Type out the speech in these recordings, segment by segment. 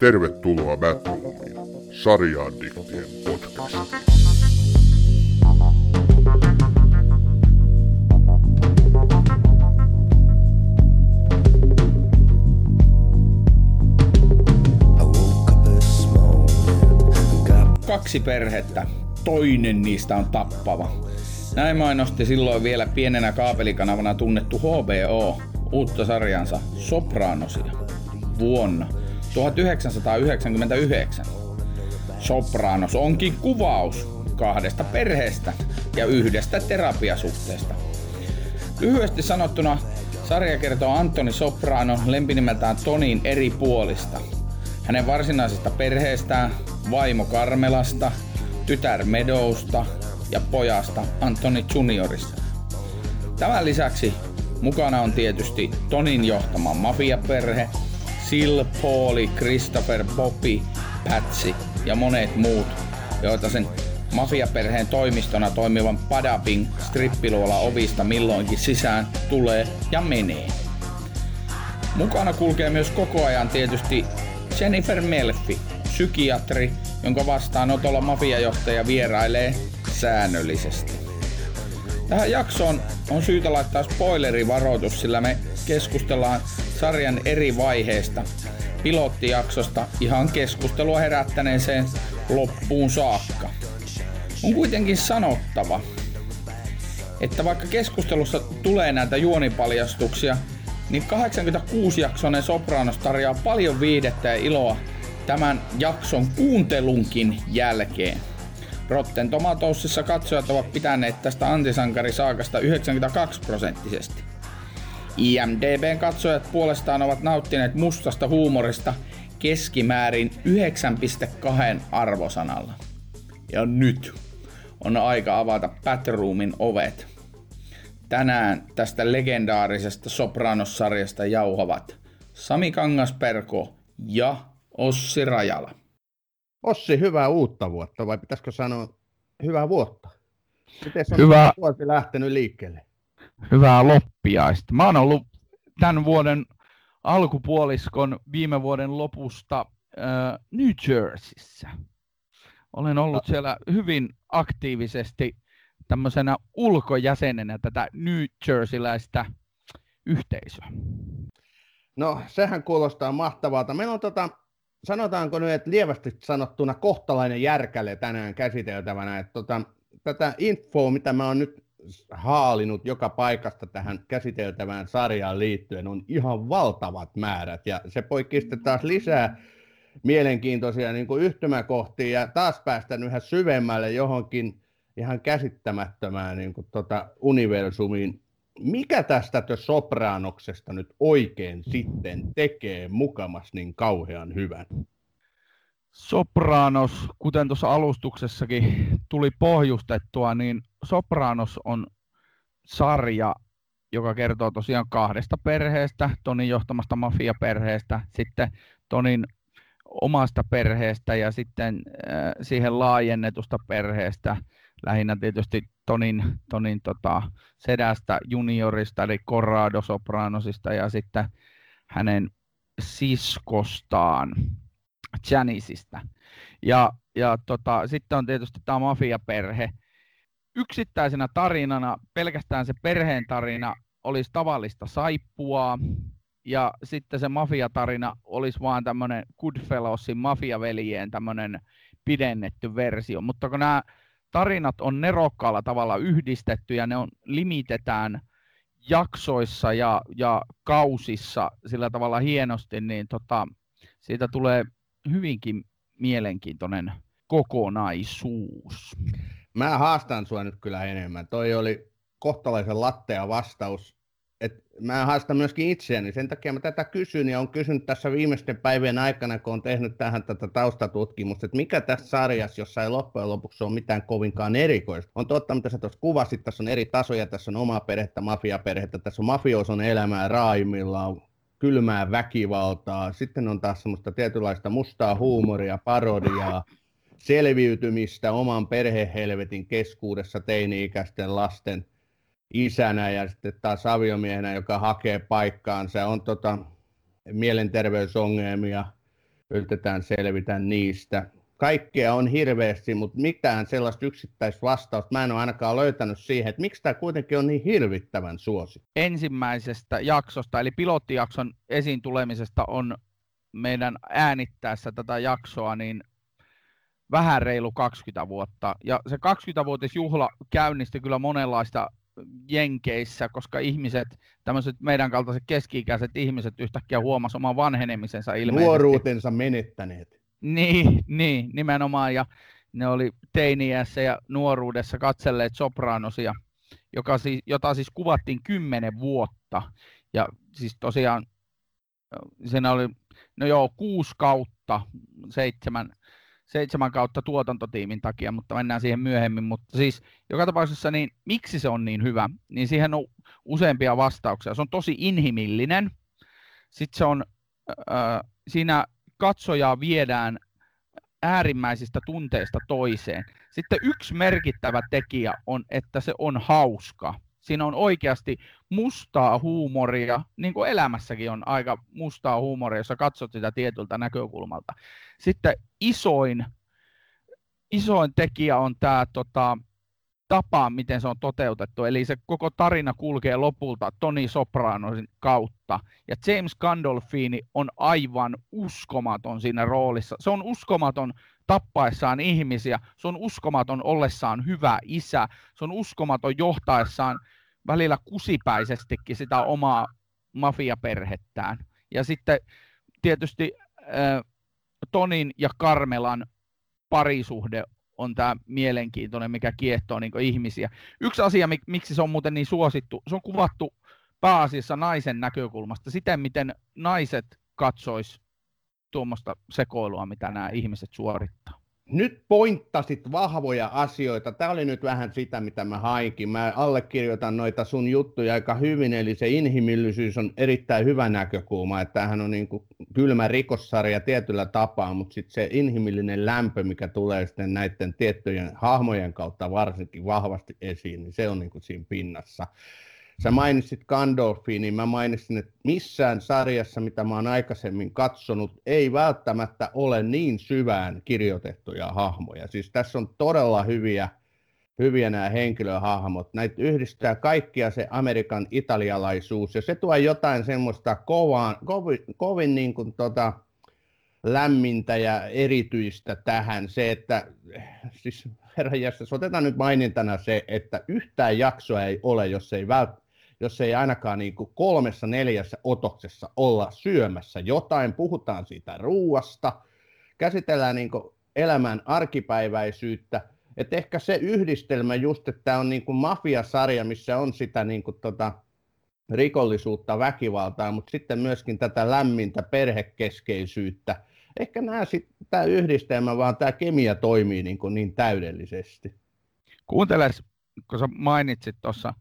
Tervetuloa Batroomiin, sarjaaddiktien podcastiin. Kaksi perhettä, toinen niistä on tappava. Näin mainosti silloin vielä pienenä kaapelikanavana tunnettu HBO uutta sarjansa Sopranosia vuonna 1999. Sopranos onkin kuvaus kahdesta perheestä ja yhdestä terapiasuhteesta. Lyhyesti sanottuna sarja kertoo Antoni Soprano lempinimeltään Tonin eri puolista. Hänen varsinaisesta perheestään, vaimo Karmelasta, tytär Medousta ja pojasta Antoni Juniorista. Tämän lisäksi mukana on tietysti Tonin johtama mafiaperhe, Sil, Pauli, Christopher, Bobby, Patsy ja monet muut, joita sen mafiaperheen toimistona toimivan Padabing strippiluola ovista milloinkin sisään tulee ja menee. Mukana kulkee myös koko ajan tietysti Jennifer Melfi, psykiatri, jonka vastaanotolla mafiajohtaja vierailee säännöllisesti. Tähän jaksoon on syytä laittaa spoilerivaroitus, sillä me keskustellaan sarjan eri vaiheista, pilottijaksosta ihan keskustelua herättäneeseen loppuun saakka. On kuitenkin sanottava, että vaikka keskustelussa tulee näitä juonipaljastuksia, niin 86-jaksoinen Sopranos tarjoaa paljon viidettä ja iloa tämän jakson kuuntelunkin jälkeen. Rotten Tomatosissa katsojat ovat pitäneet tästä antisankarisaakasta 92 prosenttisesti. IMDBn katsojat puolestaan ovat nauttineet mustasta huumorista keskimäärin 9,2 arvosanalla. Ja nyt on aika avata Batroomin ovet. Tänään tästä legendaarisesta Sopranos-sarjasta jauhavat Sami Kangasperko ja Ossi Rajala. Ossi, hyvää uutta vuotta, vai pitäisikö sanoa hyvää vuotta? Miten on Hyvä. vuosi lähtenyt liikkeelle? Hyvää loppiaista. Mä oon ollut tämän vuoden alkupuoliskon viime vuoden lopusta äh, New Jerseyssä. Olen ollut siellä hyvin aktiivisesti tämmöisenä ulkojäsenenä tätä New Jerseyläistä yhteisöä. No, sehän kuulostaa mahtavalta. Meillä on tota, sanotaanko nyt, että lievästi sanottuna kohtalainen järkäle tänään käsiteltävänä. Että tota, tätä infoa, mitä mä oon nyt haalinut joka paikasta tähän käsiteltävään sarjaan liittyen, on ihan valtavat määrät. Ja se poikki sitten taas lisää mielenkiintoisia niin kuin yhtymäkohtia ja taas päästään yhä syvemmälle johonkin ihan käsittämättömään niin kuin, tota, universumiin. Mikä tästä The Sopranoksesta nyt oikein sitten tekee mukamas niin kauhean hyvän? Sopranos, kuten tuossa alustuksessakin tuli pohjustettua, niin Sopranos on sarja, joka kertoo tosiaan kahdesta perheestä, Tonin johtamasta mafiaperheestä, sitten Tonin omasta perheestä ja sitten äh, siihen laajennetusta perheestä, lähinnä tietysti Tonin, Tonin tota, sedästä juniorista, eli Corrado Sopranosista ja sitten hänen siskostaan, Janisista. Ja, ja tota, sitten on tietysti tämä mafiaperhe. Yksittäisenä tarinana, pelkästään se perheen tarina olisi tavallista saippua, ja sitten se mafiatarina olisi vaan tämmöinen Goodfellowsin mafiaveljien tämmöinen pidennetty versio. Mutta kun nämä tarinat on nerokkaalla tavalla yhdistetty ja ne on limitetään jaksoissa ja, ja kausissa sillä tavalla hienosti, niin tota, siitä tulee hyvinkin mielenkiintoinen kokonaisuus. Mä haastan sua nyt kyllä enemmän. Toi oli kohtalaisen lattea vastaus. Et mä haastan myöskin itseäni, sen takia mä tätä kysyn ja on kysynyt tässä viimeisten päivien aikana, kun on tehnyt tähän tätä taustatutkimusta, että mikä tässä sarjassa, jossa ei loppujen lopuksi ole mitään kovinkaan erikoista. On totta, mitä sä tuossa kuvasit, tässä on eri tasoja, tässä on omaa perhettä, mafiaperhettä, tässä on mafioson elämää raaimillaan, kylmää väkivaltaa, sitten on taas semmoista tietynlaista mustaa huumoria, parodiaa, selviytymistä oman perhehelvetin keskuudessa teini-ikäisten lasten isänä ja sitten taas aviomiehenä, joka hakee paikkaansa, on tota, mielenterveysongelmia, yritetään selvitä niistä. Kaikkea on hirveästi, mutta mitään sellaista yksittäisvastausta mä en ole ainakaan löytänyt siihen, että miksi tämä kuitenkin on niin hirvittävän suosi. Ensimmäisestä jaksosta, eli pilottijakson esiin tulemisesta on meidän äänittäessä tätä jaksoa, niin vähän reilu 20 vuotta. Ja se 20-vuotisjuhla käynnisti kyllä monenlaista Jenkeissä, koska ihmiset, tämmöiset meidän kaltaiset keski-ikäiset ihmiset yhtäkkiä huomasivat oman vanhenemisensa ilmeisesti. Nuoruutensa menettäneet. Niin, niin, nimenomaan. Ja ne oli teiniässä ja nuoruudessa katselleet Sopranosia, joka siis, jota siis kuvattiin kymmenen vuotta. Ja siis tosiaan siinä oli, no joo, kuusi kautta, seitsemän, seitsemän kautta tuotantotiimin takia, mutta mennään siihen myöhemmin. Mutta siis joka tapauksessa, niin miksi se on niin hyvä, niin siihen on useampia vastauksia. Se on tosi inhimillinen. Sitten se on, äh, siinä katsojaa viedään äärimmäisistä tunteista toiseen. Sitten yksi merkittävä tekijä on, että se on hauska. Siinä on oikeasti mustaa huumoria, niin kuin elämässäkin on aika mustaa huumoria, jos katsot sitä tietyltä näkökulmalta. Sitten isoin, isoin tekijä on tämä tota, tapa, miten se on toteutettu. Eli se koko tarina kulkee lopulta Toni Sopranosin kautta. Ja James Gandolfini on aivan uskomaton siinä roolissa. Se on uskomaton tappaessaan ihmisiä. Se on uskomaton ollessaan hyvä isä. Se on uskomaton johtaessaan välillä kusipäisestikin sitä omaa mafiaperhettään. Ja sitten tietysti äh, Tonin ja Karmelan parisuhde on tämä mielenkiintoinen, mikä kiehtoo niin ihmisiä. Yksi asia, mik, miksi se on muuten niin suosittu, se on kuvattu pääasiassa naisen näkökulmasta, siten miten naiset katsois tuommoista sekoilua, mitä nämä ihmiset suorittaa nyt pointtasit vahvoja asioita. Tämä oli nyt vähän sitä, mitä mä hainkin. Mä allekirjoitan noita sun juttuja aika hyvin, eli se inhimillisyys on erittäin hyvä näkökulma, että tämähän on niin kuin kylmä rikossarja tietyllä tapaa, mutta sitten se inhimillinen lämpö, mikä tulee sitten näiden tiettyjen hahmojen kautta varsinkin vahvasti esiin, niin se on niin kuin siinä pinnassa. Sä mainitsit Gandolfin, niin mä mainitsin, että missään sarjassa, mitä mä oon aikaisemmin katsonut, ei välttämättä ole niin syvään kirjoitettuja hahmoja. Siis tässä on todella hyviä, hyviä nämä henkilöhahmot. Näitä yhdistää kaikkia se Amerikan italialaisuus, ja se tuo jotain semmoista kovaan, kovin, kovin niin kuin tota, lämmintä ja erityistä tähän. Se, että siis herra otetaan nyt mainintana se, että yhtään jaksoa ei ole, jos ei välttämättä jos ei ainakaan niin kuin kolmessa neljässä otoksessa olla syömässä jotain, puhutaan siitä ruuasta, käsitellään niin kuin elämän arkipäiväisyyttä, että ehkä se yhdistelmä just, että tämä on niin kuin mafiasarja, missä on sitä niin kuin tota rikollisuutta, väkivaltaa, mutta sitten myöskin tätä lämmintä perhekeskeisyyttä. Ehkä nämä sitten, tämä yhdistelmä, vaan tämä kemia toimii niin, kuin niin täydellisesti. Kuunteles, kun sä mainitsit tuossa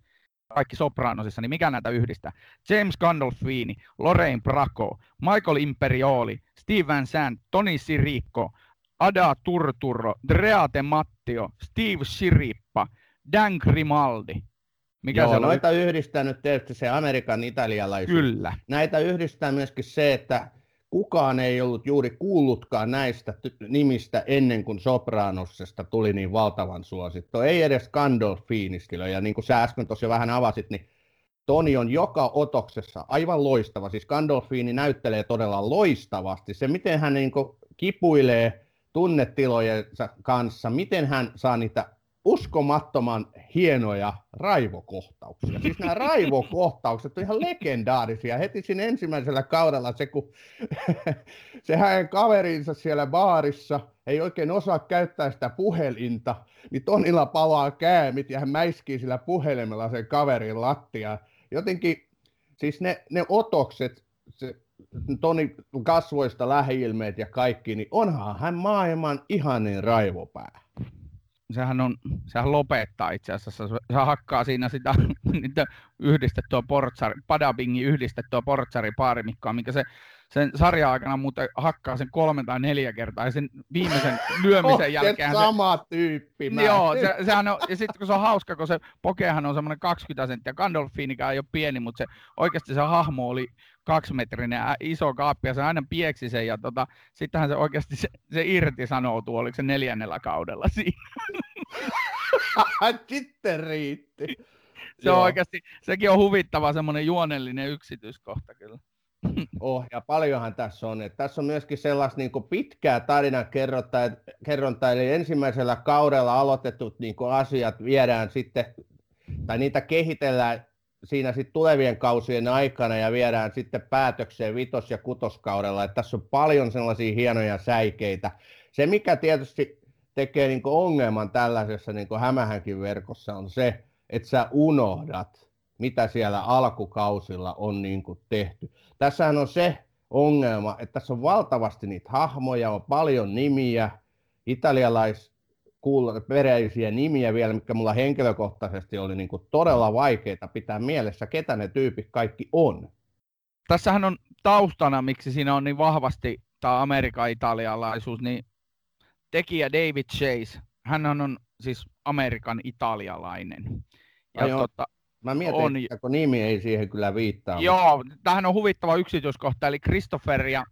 kaikki Sopranosissa, niin mikä näitä yhdistää? James Gandolfini, Lorraine Bracco, Michael Imperioli, Steve Sant, Toni Sirico, Ada Turturro, Dreate Mattio, Steve Shirippa, Dan Grimaldi. Mikä Joo, se noita oli? yhdistää nyt tietysti se Amerikan italialaisuus. Kyllä. Näitä yhdistää myöskin se, että kukaan ei ollut juuri kuullutkaan näistä nimistä ennen kuin Sopranossesta tuli niin valtavan suosittu. Ei edes Gandolfinistillä, ja niin kuin sä äsken tosiaan vähän avasit, niin Toni on joka otoksessa aivan loistava. Siis Gandolfini näyttelee todella loistavasti. Se, miten hän niin kipuilee tunnetilojensa kanssa, miten hän saa niitä uskomattoman hienoja raivokohtauksia. Siis nämä raivokohtaukset on ihan legendaarisia. Heti siinä ensimmäisellä kaudella se, kun se hänen kaverinsa siellä baarissa ei oikein osaa käyttää sitä puhelinta, niin Tonilla palaa käämit ja hän mäiskii sillä puhelimella sen kaverin lattia. Jotenkin, siis ne, ne otokset, se Toni kasvoista lähiilmeet ja kaikki, niin onhan hän maailman ihanin raivopää sehän, on, sehän lopettaa itse asiassa, se hakkaa siinä sitä yhdistettyä portsari, Padabingin yhdistettyä portsaripaarimikkoa, mikä se sen sarjan aikana muuten hakkaa sen kolme tai neljä kertaa, ja sen viimeisen lyömisen jälkeen... sama tyyppi. Mä. Joo, se, sehän on, ja sitten kun se on hauska, kun se pokeahan on semmoinen 20 senttiä, Gandolfinikään ei ole pieni, mutta se, oikeasti se hahmo oli kaksimetrinen iso kaappi, ja se aina pieksi sen, ja tota, sittenhän se oikeasti se, se irti sanoutuu, oliko se neljännellä kaudella siinä. Sitten riitti. Se on oikeasti, sekin on huvittava semmoinen juonellinen yksityiskohta kyllä. Oh, ja paljonhan tässä on. Että tässä on myöskin sellaista niin pitkää tarinan kerronta, eli ensimmäisellä kaudella aloitetut niin asiat viedään sitten, tai niitä kehitellään siinä sitten tulevien kausien aikana ja viedään sitten päätökseen vitos- ja kutoskaudella. Että tässä on paljon sellaisia hienoja säikeitä. Se, mikä tietysti tekee niin ongelman tällaisessa niin hämähänkin verkossa, on se, että sä unohdat, mitä siellä alkukausilla on niin tehty. Tässähän on se ongelma, että tässä on valtavasti niitä hahmoja, on paljon nimiä, italialais peräisiä nimiä vielä, mikä mulla henkilökohtaisesti oli niin kuin todella vaikeita pitää mielessä, ketä ne tyypit kaikki on. Tässähän on taustana, miksi siinä on niin vahvasti tämä Amerikan italialaisuus, niin tekijä David Chase, hän on siis Amerikan italialainen. Ja Ai tota, Mä mietin, on... että kun nimi ei siihen kyllä viittaa. Joo, mutta... tähän on huvittava yksityiskohta, eli Christopheria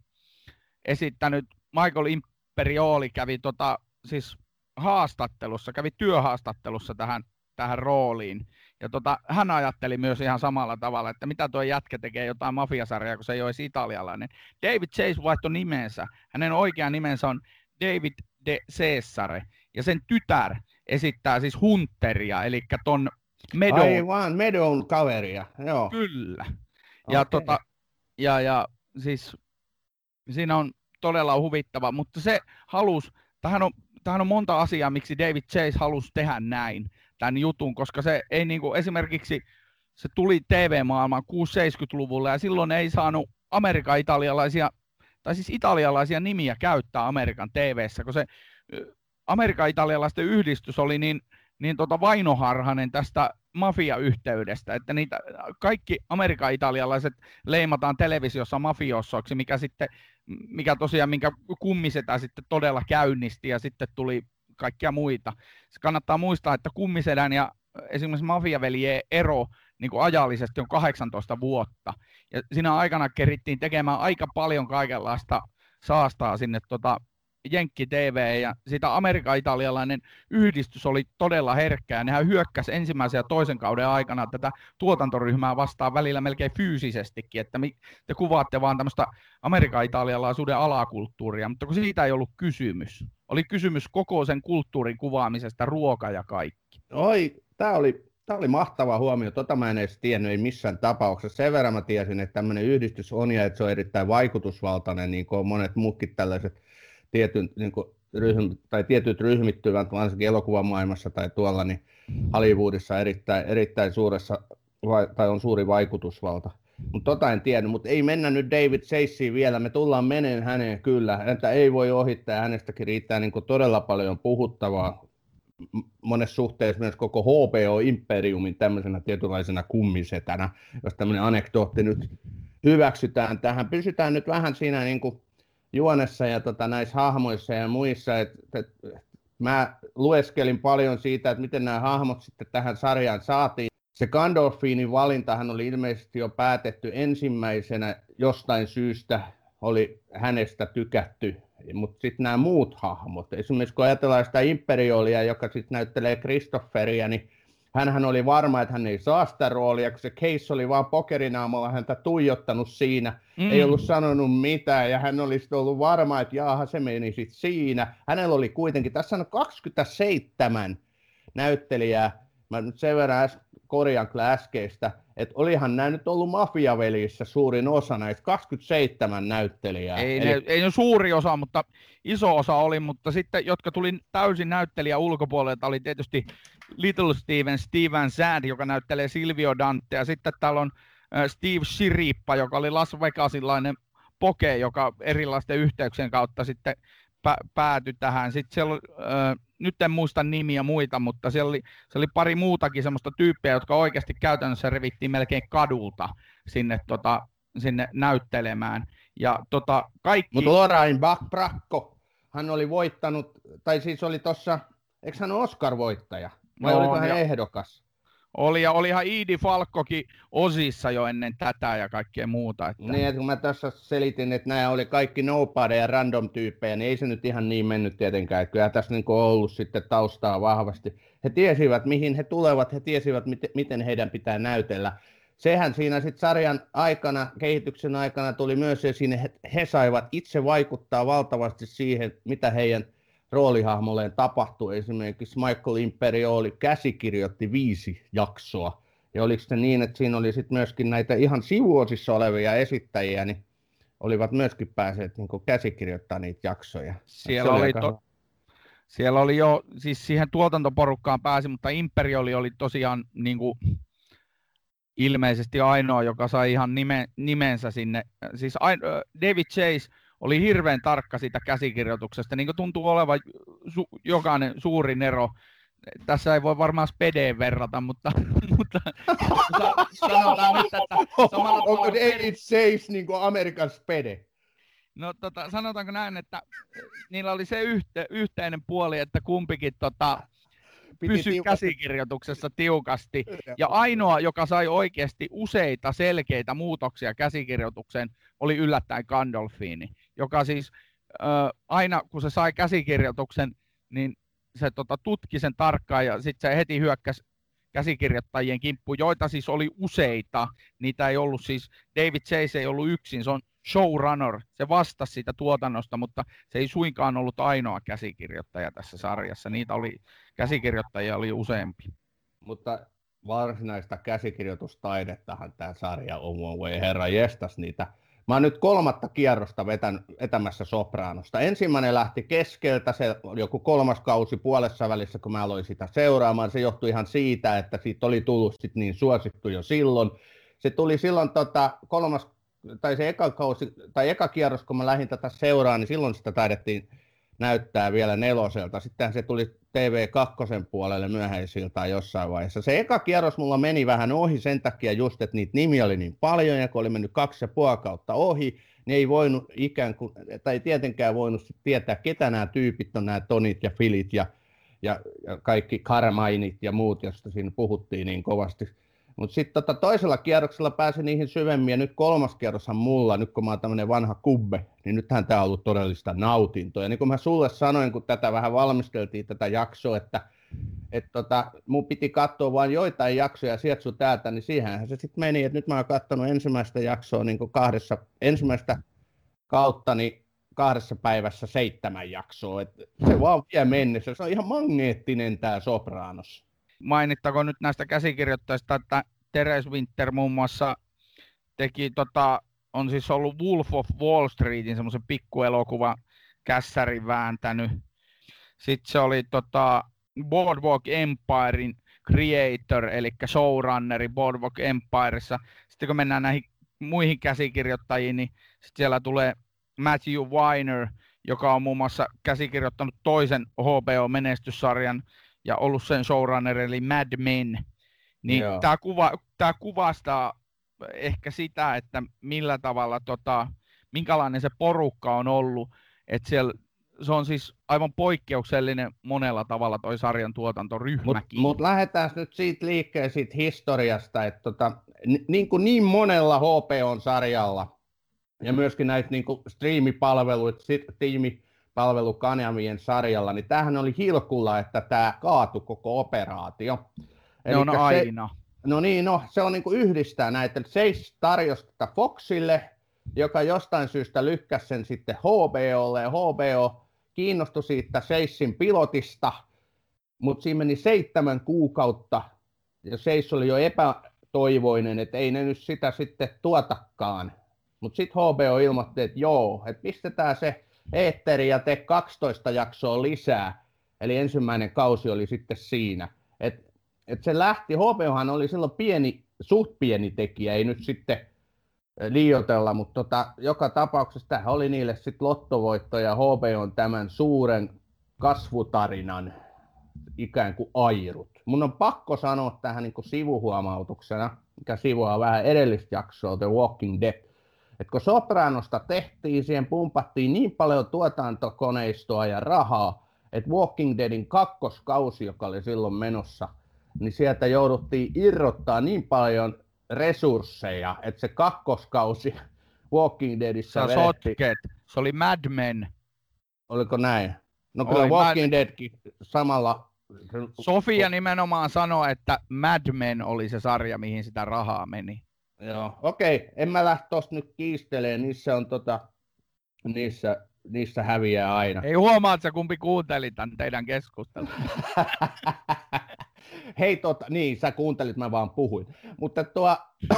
esittänyt Michael Imperioli kävi tota, siis haastattelussa, kävi työhaastattelussa tähän, tähän rooliin. Ja tota, hän ajatteli myös ihan samalla tavalla, että mitä tuo jätkä tekee jotain mafiasarjaa, kun se ei ole italialainen. David Chase vaihtoi nimensä. Hänen oikea nimensä on David de Cesare. Ja sen tytär esittää siis Hunteria, eli ton Medon. Aivan, Medon kaveria, joo. Kyllä. Ja, okay. tota, ja, ja siis siinä on todella huvittava, mutta se halus, tähän on, tähän on monta asiaa, miksi David Chase halusi tehdä näin, tämän jutun, koska se ei niin kuin, esimerkiksi, se tuli TV-maailmaan 6-70-luvulla ja silloin ei saanut Amerikan italialaisia, tai siis italialaisia nimiä käyttää Amerikan TV-ssä, kun se Amerikan italialaisten yhdistys oli niin niin tota vainoharhanen tästä mafiayhteydestä, että niitä kaikki amerikan italialaiset leimataan televisiossa mafiossoiksi, mikä sitten, mikä tosiaan, minkä kummisetä sitten todella käynnisti ja sitten tuli kaikkia muita. Se kannattaa muistaa, että kummisedän ja esimerkiksi mafiaveljen ero niin kuin ajallisesti on 18 vuotta. Ja siinä aikana kerittiin tekemään aika paljon kaikenlaista saastaa sinne tota Jenkki TV ja sitä Amerikan-italialainen yhdistys oli todella herkkää. Nehän hyökkäsi ensimmäisen ja toisen kauden aikana tätä tuotantoryhmää vastaan välillä melkein fyysisestikin, että te kuvaatte vaan tämmöistä Amerikan-italialaisuuden alakulttuuria, mutta kun siitä ei ollut kysymys. Oli kysymys koko sen kulttuurin kuvaamisesta, ruoka ja kaikki. Oi, tämä oli Tämä oli mahtava huomio. Tota mä en edes tiennyt, ei missään tapauksessa. Sen verran mä tiesin, että tämmöinen yhdistys on ja että se on erittäin vaikutusvaltainen, niin kuin monet muutkin tällaiset tietyn, niin kuin ryhm, tai tietyt ryhmittyvät, varsinkin elokuvamaailmassa tai tuolla, niin Hollywoodissa erittäin, erittäin suuressa, tai on suuri vaikutusvalta. Mutta tota en tiedä, mutta ei mennä nyt David Chaseen vielä, me tullaan meneen häneen kyllä, häntä ei voi ohittaa, hänestäkin riittää niin todella paljon puhuttavaa monessa suhteessa myös koko HBO-imperiumin tämmöisenä tietynlaisena kummisetänä, jos tämmöinen anekdootti nyt hyväksytään tähän. Pysytään nyt vähän siinä niin kuin juonessa ja tota, näissä hahmoissa ja muissa. Et, et, mä lueskelin paljon siitä, että miten nämä hahmot sitten tähän sarjaan saatiin. Se Gandolfinin valintahan oli ilmeisesti jo päätetty ensimmäisenä jostain syystä, oli hänestä tykätty, mutta sitten nämä muut hahmot, esimerkiksi kun ajatellaan sitä Imperiolia, joka sitten näyttelee Kristofferia, niin hänhän oli varma, että hän ei saa sitä roolia, kun se case oli vaan pokerinaamalla häntä tuijottanut siinä, mm. ei ollut sanonut mitään, ja hän olisi ollut varma, että jaaha, se meni sitten siinä. Hänellä oli kuitenkin, tässä on 27 näyttelijää, mä nyt sen verran korjaan kyllä äskeistä, että olihan nämä nyt ollut mafiavelissä suurin osa näistä 27 näyttelijää. Ei, Eli... ne, ei ne suuri osa, mutta iso osa oli, mutta sitten, jotka tuli täysin näyttelijä ulkopuolelta, oli tietysti Little Steven, Steven Zand, joka näyttelee Silvio ja sitten täällä on Steve Shirippa, joka oli Las Vegasilainen poke, joka erilaisten yhteyksien kautta sitten pä- päätyi tähän. Sitten siellä äh, nyt en muista nimiä muita, mutta siellä oli, siellä oli pari muutakin semmoista tyyppiä, jotka oikeasti käytännössä revittiin melkein kadulta sinne, tota, sinne näyttelemään. Ja tota, kaikki... Mutta Lorraine Brakko, hän oli voittanut, tai siis oli tuossa, eikö hän ole Oscar-voittaja? Vai no, oliko hän ja... ehdokas? Oli, ja olihan Iidi Falkkokin osissa jo ennen tätä ja kaikkea muuta. Että... Niin, että kun mä tässä selitin, että nämä oli kaikki nobody ja random tyyppejä, niin ei se nyt ihan niin mennyt tietenkään. Että kyllä tässä niin on ollut sitten taustaa vahvasti. He tiesivät, mihin he tulevat, he tiesivät, miten heidän pitää näytellä. Sehän siinä sitten sarjan aikana, kehityksen aikana tuli myös esiin, että he saivat itse vaikuttaa valtavasti siihen, mitä heidän – roolihahmolleen tapahtui. Esimerkiksi Michael Imperioli käsikirjoitti viisi jaksoa. Ja oliko se niin, että siinä oli sitten myöskin näitä ihan sivuosissa olevia esittäjiä, niin olivat myöskin päässeet niin käsikirjoittamaan niitä jaksoja. Siellä oli, aika... to... siellä oli jo, siis siihen tuotantoporukkaan pääsi, mutta Imperioli oli tosiaan niin kuin, ilmeisesti ainoa, joka sai ihan nime, nimensä sinne. Siis David Chase oli hirveän tarkka siitä käsikirjoituksesta, niin kuin tuntuu olevan su, jokainen suurin ero. Tässä ei voi varmaan spedeen verrata, mutta, mutta sanotaan nyt, että samalla Onko David Chase niin kuin Amerikan spede? No tota, sanotaanko näin, että niillä oli se yhte, yhteinen puoli, että kumpikin tota, pysyi tiukasti. käsikirjoituksessa tiukasti. Ja ainoa, joka sai oikeasti useita selkeitä muutoksia käsikirjoitukseen, oli yllättäen Gandolfini joka siis äh, aina kun se sai käsikirjoituksen, niin se tota, tutki sen tarkkaan ja sitten se heti hyökkäsi käsikirjoittajien kimppu, joita siis oli useita. Niitä ei ollut siis, David Chase ei ollut yksin, se on showrunner, se vastasi siitä tuotannosta, mutta se ei suinkaan ollut ainoa käsikirjoittaja tässä sarjassa. Niitä oli, käsikirjoittajia oli useampi. Mutta varsinaista käsikirjoitustaidettahan tämä sarja on, voi herra jestas niitä Mä oon nyt kolmatta kierrosta vetän, vetämässä Sopranosta. Ensimmäinen lähti keskeltä, se joku kolmas kausi puolessa välissä, kun mä aloin sitä seuraamaan. Se johtui ihan siitä, että siitä oli tullut sit niin suosittu jo silloin. Se tuli silloin tota, kolmas, tai se eka kausi, tai eka kierros, kun mä lähdin tätä seuraamaan, niin silloin sitä taidettiin näyttää vielä neloselta. Sitten se tuli TV2 puolelle myöhäisiltaan jossain vaiheessa. Se eka kierros mulla meni vähän ohi sen takia just, että niitä nimiä oli niin paljon, ja kun oli mennyt kaksi ja puoli kautta ohi, niin ei voinut ikään kuin, tai ei tietenkään voinut tietää, ketä nämä tyypit on, nämä Tonit ja Filit ja, ja, ja kaikki Carmineit ja muut, joista siinä puhuttiin niin kovasti mutta sitten tota toisella kierroksella pääsi niihin syvemmin, ja nyt kolmas kierroshan mulla, nyt kun mä oon tämmöinen vanha kubbe, niin nythän tämä on ollut todellista nautintoa. Ja niin kuin mä sulle sanoin, kun tätä vähän valmisteltiin, tätä jaksoa, että että tota, mun piti katsoa vain joitain jaksoja sieltä sun täältä, niin siihenhän se sitten meni, että nyt mä oon katsonut ensimmäistä jaksoa niin kuin kahdessa, ensimmäistä kautta niin kahdessa päivässä seitsemän jaksoa, että se vaan vie mennessä, se on ihan magneettinen tämä Sopranos mainittakoon nyt näistä käsikirjoittajista, että Teres Winter muun muassa teki, tota, on siis ollut Wolf of Wall Streetin semmoisen pikkuelokuva kässärin vääntänyt. Sitten se oli tota, Boardwalk Empirein creator, eli showrunneri Boardwalk Empireissa. Sitten kun mennään näihin muihin käsikirjoittajiin, niin sitten siellä tulee Matthew Weiner, joka on muun muassa käsikirjoittanut toisen HBO-menestyssarjan ja ollut sen showrunner eli Mad Men, niin tämä, kuva, tämä kuvastaa ehkä sitä, että millä tavalla, tota, minkälainen se porukka on ollut, että siellä se on siis aivan poikkeuksellinen monella tavalla toi sarjan tuotantoryhmäkin. Mutta mut lähdetään nyt siitä liikkeelle siitä historiasta, että tota, niin, kuin niin monella HBO-sarjalla ja myöskin näitä niin striimipalveluita, striimi, palvelukanavien sarjalla, niin tämähän oli hilkulla, että tämä kaatu koko operaatio. Ne on se, aina. No niin, no, se on niin kuin yhdistää näitä. Seis tarjosi tätä Foxille, joka jostain syystä lykkäsi sen sitten HBOlle, ja HBO kiinnostui siitä Seissin pilotista, mutta siinä meni seitsemän kuukautta, ja Seis oli jo epätoivoinen, että ei ne nyt sitä sitten tuotakaan. Mutta sitten HBO ilmoitti, että joo, että pistetään se eetteri ja tee 12 jaksoa lisää. Eli ensimmäinen kausi oli sitten siinä. Et, et se lähti, HBOhan oli silloin pieni, suht pieni tekijä, ei nyt sitten liioitella, mutta tota, joka tapauksessa tämä oli niille sitten lottovoitto ja HBO on tämän suuren kasvutarinan ikään kuin airut. Mun on pakko sanoa tähän niin kuin sivuhuomautuksena, mikä sivuaa vähän edellistä jaksoa, The Walking Dead, että kun Sopranosta tehtiin, siihen pumpattiin niin paljon tuotantokoneistoa ja rahaa, että Walking Deadin kakkoskausi, joka oli silloin menossa, niin sieltä jouduttiin irrottaa niin paljon resursseja, että se kakkoskausi Walking Deadissä Sä sotket. Se oli Mad Men. Oliko näin? No kyllä Oli, Walking mä- Deadkin samalla... Sofia nimenomaan sanoi, että Mad Men oli se sarja, mihin sitä rahaa meni. Joo, okei, en mä lähde tosta nyt kiistelee, niissä on tota, niissä, niissä häviää aina. Ei huomaa, että kumpi kuunteli tämän teidän keskustelun. Hei tota, niin, sä kuuntelit, mä vaan puhuin. Mutta tuo,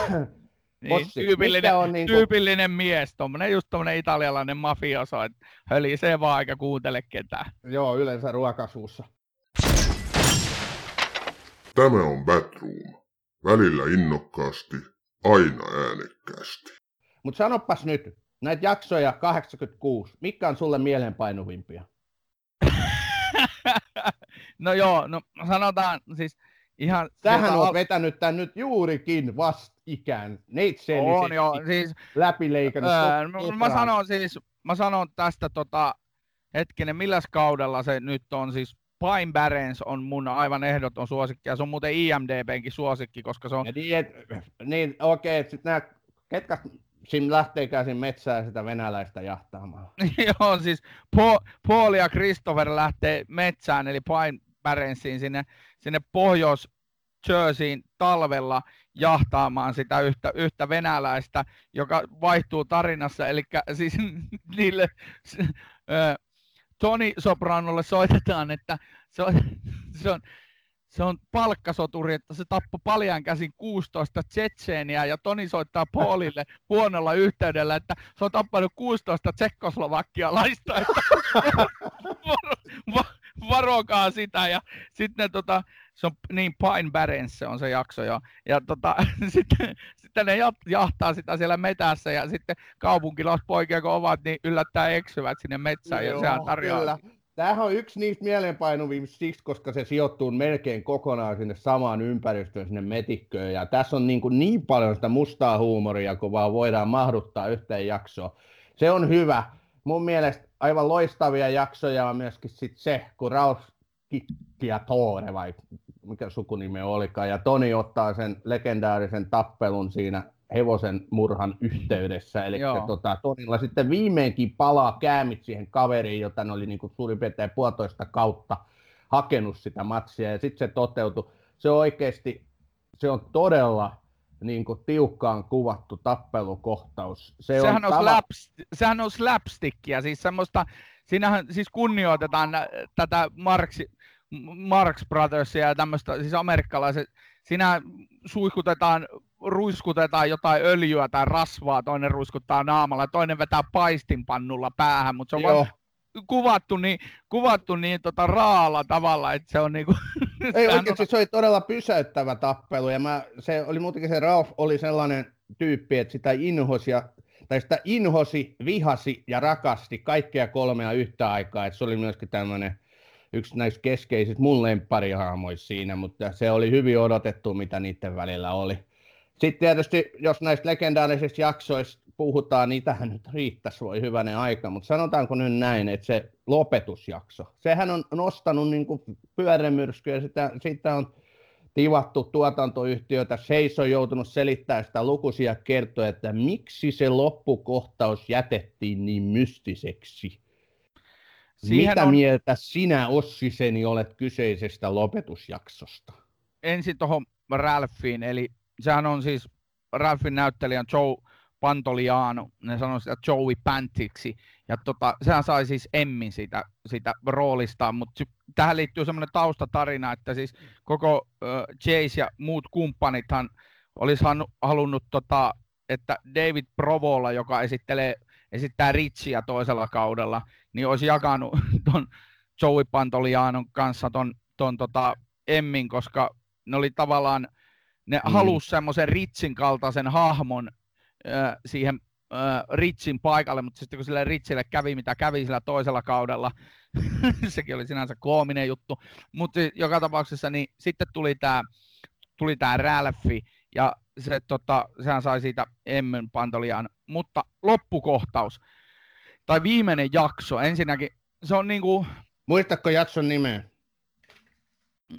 Niin, Bossi, tyypillinen, on niinku- tyypillinen mies, tommonen, just tommonen italialainen mafioso, että hölisee vaan eikä kuuntele ketään. joo, yleensä ruokasuussa. Tämä on Batroom. Välillä innokkaasti, aina äänekkäästi. Mutta sanopas nyt, näitä jaksoja 86, mitkä on sulle mieleenpainuvimpia? no joo, no sanotaan siis ihan... Tähän sieltä on al- vetänyt tän nyt juurikin vastikään. Neitsellisesti on joo, siis läpileikannut. Öö, koko mä, sanon siis, mä sanon tästä tota, hetkinen, milläs kaudella se nyt on siis Pine Barrens on mun aivan ehdoton suosikki, ja se on muuten IMDBnkin suosikki, koska se on, Ja niin, et, niin okei, että sitten nämä, ketkä siinä lähteekään siinä metsään sitä venäläistä jahtaamaan. joo siis Paul, Paul ja Christopher lähtee metsään, eli Pine Barrensiin sinne, sinne pohjois Jerseyin talvella jahtaamaan sitä yhtä, yhtä venäläistä, joka vaihtuu tarinassa, eli siis niille Tony Sopranolle soitetaan, että se on, se on, se on palkkasoturi, että se tappoi paljan käsin 16 tsetseeniä ja Toni soittaa Paulille huonolla yhteydellä, että se on tappanut 16 tsekkoslovakkialaista, että varo, va, varokaa sitä. Ja sitten tota, se on niin Pine Barrens se on se jakso jo. Ja tota, sitten, sitten ne jahtaa sitä siellä metässä ja sitten kaupunkilaispoikia kun ovat, niin yllättää eksyvät sinne metsään ja sehän tarjoaa. kyllä. Tämähän on yksi niistä mieleenpainuvimmista siksi, koska se sijoittuu melkein kokonaan sinne samaan ympäristöön, sinne metikköön. Ja tässä on niin, kuin niin paljon sitä mustaa huumoria, kun vaan voidaan mahduttaa yhteen jaksoon. Se on hyvä. Mun mielestä aivan loistavia jaksoja on myöskin sit se, kun Ralph Kikki ja Tore, vai mikä sukunimi olikaan, ja Toni ottaa sen legendaarisen tappelun siinä hevosen murhan yhteydessä. Eli tota, Tonilla sitten viimeinkin palaa käämit siihen kaveriin, jota ne oli niin kuin suurin piirtein puolitoista kautta hakenut sitä matsia, ja sitten se toteutui. Se on oikeasti, se on todella niin kuin tiukkaan kuvattu tappelukohtaus. Se sehän, on tava- slaps, sehän on slapstickia, siis semmoista, siinähän siis kunnioitetaan nä- tätä Marx, Marx Brothersia ja tämmöistä, siis amerikkalaiset, siinä suihkutetaan, ruiskutetaan jotain öljyä tai rasvaa, toinen ruiskuttaa naamalla, toinen vetää paistinpannulla päähän, mutta se on Joo, vaan kuvattu niin, kuvattu niin tota raalla tavalla, että se on niinku... Ei oikeasti, se oli todella pysäyttävä tappelu, ja mä, se oli muutenkin se Ralph oli sellainen tyyppi, että sitä inhosi, ja, tai sitä inhosi, vihasi ja rakasti kaikkea kolmea yhtä aikaa, että se oli myöskin tämmöinen yksi näistä keskeisistä mun lempparihahmoista siinä, mutta se oli hyvin odotettu, mitä niiden välillä oli. Sitten tietysti, jos näistä legendaarisista jaksoista puhutaan, niin tähän nyt riittäisi voi hyvänen aika, mutta sanotaanko nyt näin, että se lopetusjakso, sehän on nostanut niin pyörämyrskyä, sitä, sitä on tivattu tuotantoyhtiötä, Seis on joutunut selittämään sitä lukuisia kertoja, että miksi se loppukohtaus jätettiin niin mystiseksi. Siihen Mitä on- mieltä sinä, Ossiseni, olet kyseisestä lopetusjaksosta? ensin tuohon Ralphiin, eli sehän on siis Ralphin näyttelijän Joe Pantoliano, ne sanoi sitä Joey Pantiksi, ja tota, sehän sai siis Emmin siitä, siitä roolistaan, mutta tähän liittyy semmoinen taustatarina, että siis koko äh, Chase ja muut kumppanithan olisi halunnut, tota, että David Provola, joka esittelee, esittää Richia toisella kaudella, niin olisi jakanut ton Joey Pantolianon kanssa ton, ton tota Emmin, koska ne oli tavallaan, ne Mm. halusi semmoisen Ritsin kaltaisen hahmon äh, siihen äh, Ritsin paikalle, mutta sitten kun sille Ritsille kävi, mitä kävi sillä toisella kaudella, sekin oli sinänsä koominen juttu, mutta joka tapauksessa niin sitten tuli tämä tuli tää Ralphi, ja se, tota, sehän sai siitä Emmen Pantolian, mutta loppukohtaus, tai viimeinen jakso, ensinnäkin, se on niinku... Muistatko jakson nimeä?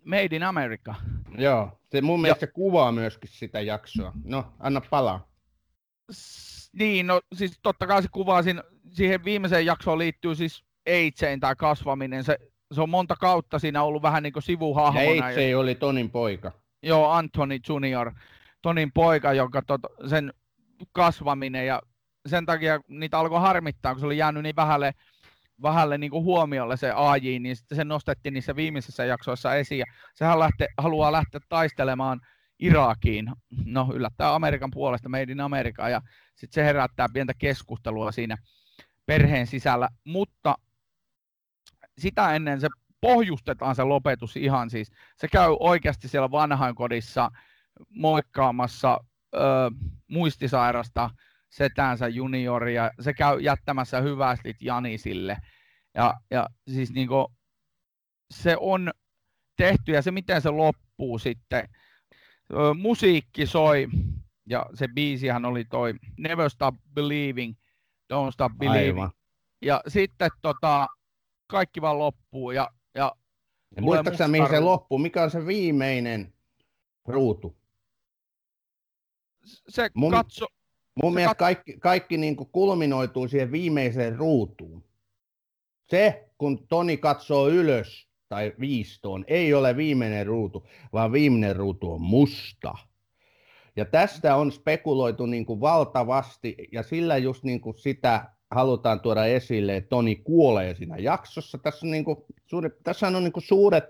Made in America. Joo, se mun mielestä kuvaa myöskin sitä jaksoa. No, anna palaa. S- niin, no siis totta kai se kuvaa siinä, siihen viimeiseen jaksoon liittyy siis Eitsein tai kasvaminen. Se, se on monta kautta siinä ollut vähän niin kuin sivuhahmona. Ja Eitse oli Tonin poika. Joo, Anthony Junior, Tonin poika, jonka tot, sen kasvaminen ja sen takia niitä alkoi harmittaa, kun se oli jäänyt niin vähälle, vähälle niin kuin huomiolle se AJ, niin sitten se nostettiin niissä viimeisissä jaksoissa esiin. Ja sehän lähte, haluaa lähteä taistelemaan Irakiin, no yllättää Amerikan puolesta, Made in America, ja sitten se herättää pientä keskustelua siinä perheen sisällä, mutta sitä ennen se pohjustetaan se lopetus ihan siis. Se käy oikeasti siellä vanhainkodissa moikkaamassa ö, muistisairasta setänsä junioria. Se käy jättämässä hyvästit Janisille. Ja, ja siis niinku, se on tehty ja se miten se loppuu sitten. Ö, musiikki soi ja se biisihän oli toi Never Stop Believing, Don't Stop Believing. Aivan. Ja sitten tota, kaikki vaan loppuu ja ja, ja muistatko mihin se loppuu? Mikä on se viimeinen ruutu? Se mun, katso... Mun se mielestä kat... kaikki, kaikki niin kuin kulminoituu siihen viimeiseen ruutuun. Se, kun Toni katsoo ylös tai viistoon, ei ole viimeinen ruutu, vaan viimeinen ruutu on musta. Ja tästä on spekuloitu niin kuin valtavasti, ja sillä just niin kuin sitä halutaan tuoda esille, että Toni kuolee siinä jaksossa. Tässä on, niin kuin, suuri, tässä on niin kuin suuret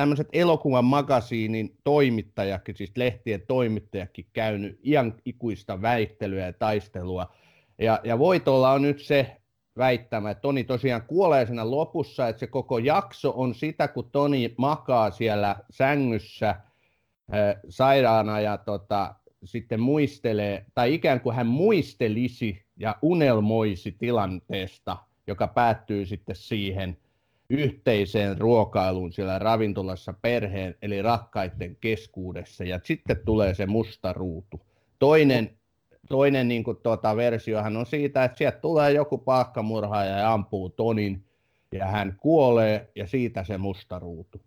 tämmöiset elokuvan magasiinin toimittajakin, siis lehtien toimittajakin käynyt iän ikuista väittelyä ja taistelua. Ja, ja voitolla on nyt se väittämä, että Toni tosiaan kuolee siinä lopussa, että se koko jakso on sitä, kun Toni makaa siellä sängyssä äh, sairaana ja tota, sitten muistelee, tai ikään kuin hän muistelisi ja unelmoisi tilanteesta, joka päättyy sitten siihen yhteiseen ruokailuun siellä ravintolassa perheen eli rakkaiden keskuudessa ja sitten tulee se musta ruutu. Toinen, toinen niin kuin tuota, versiohan on siitä, että sieltä tulee joku paakkamurhaaja ja ampuu Tonin ja hän kuolee ja siitä se musta ruutu.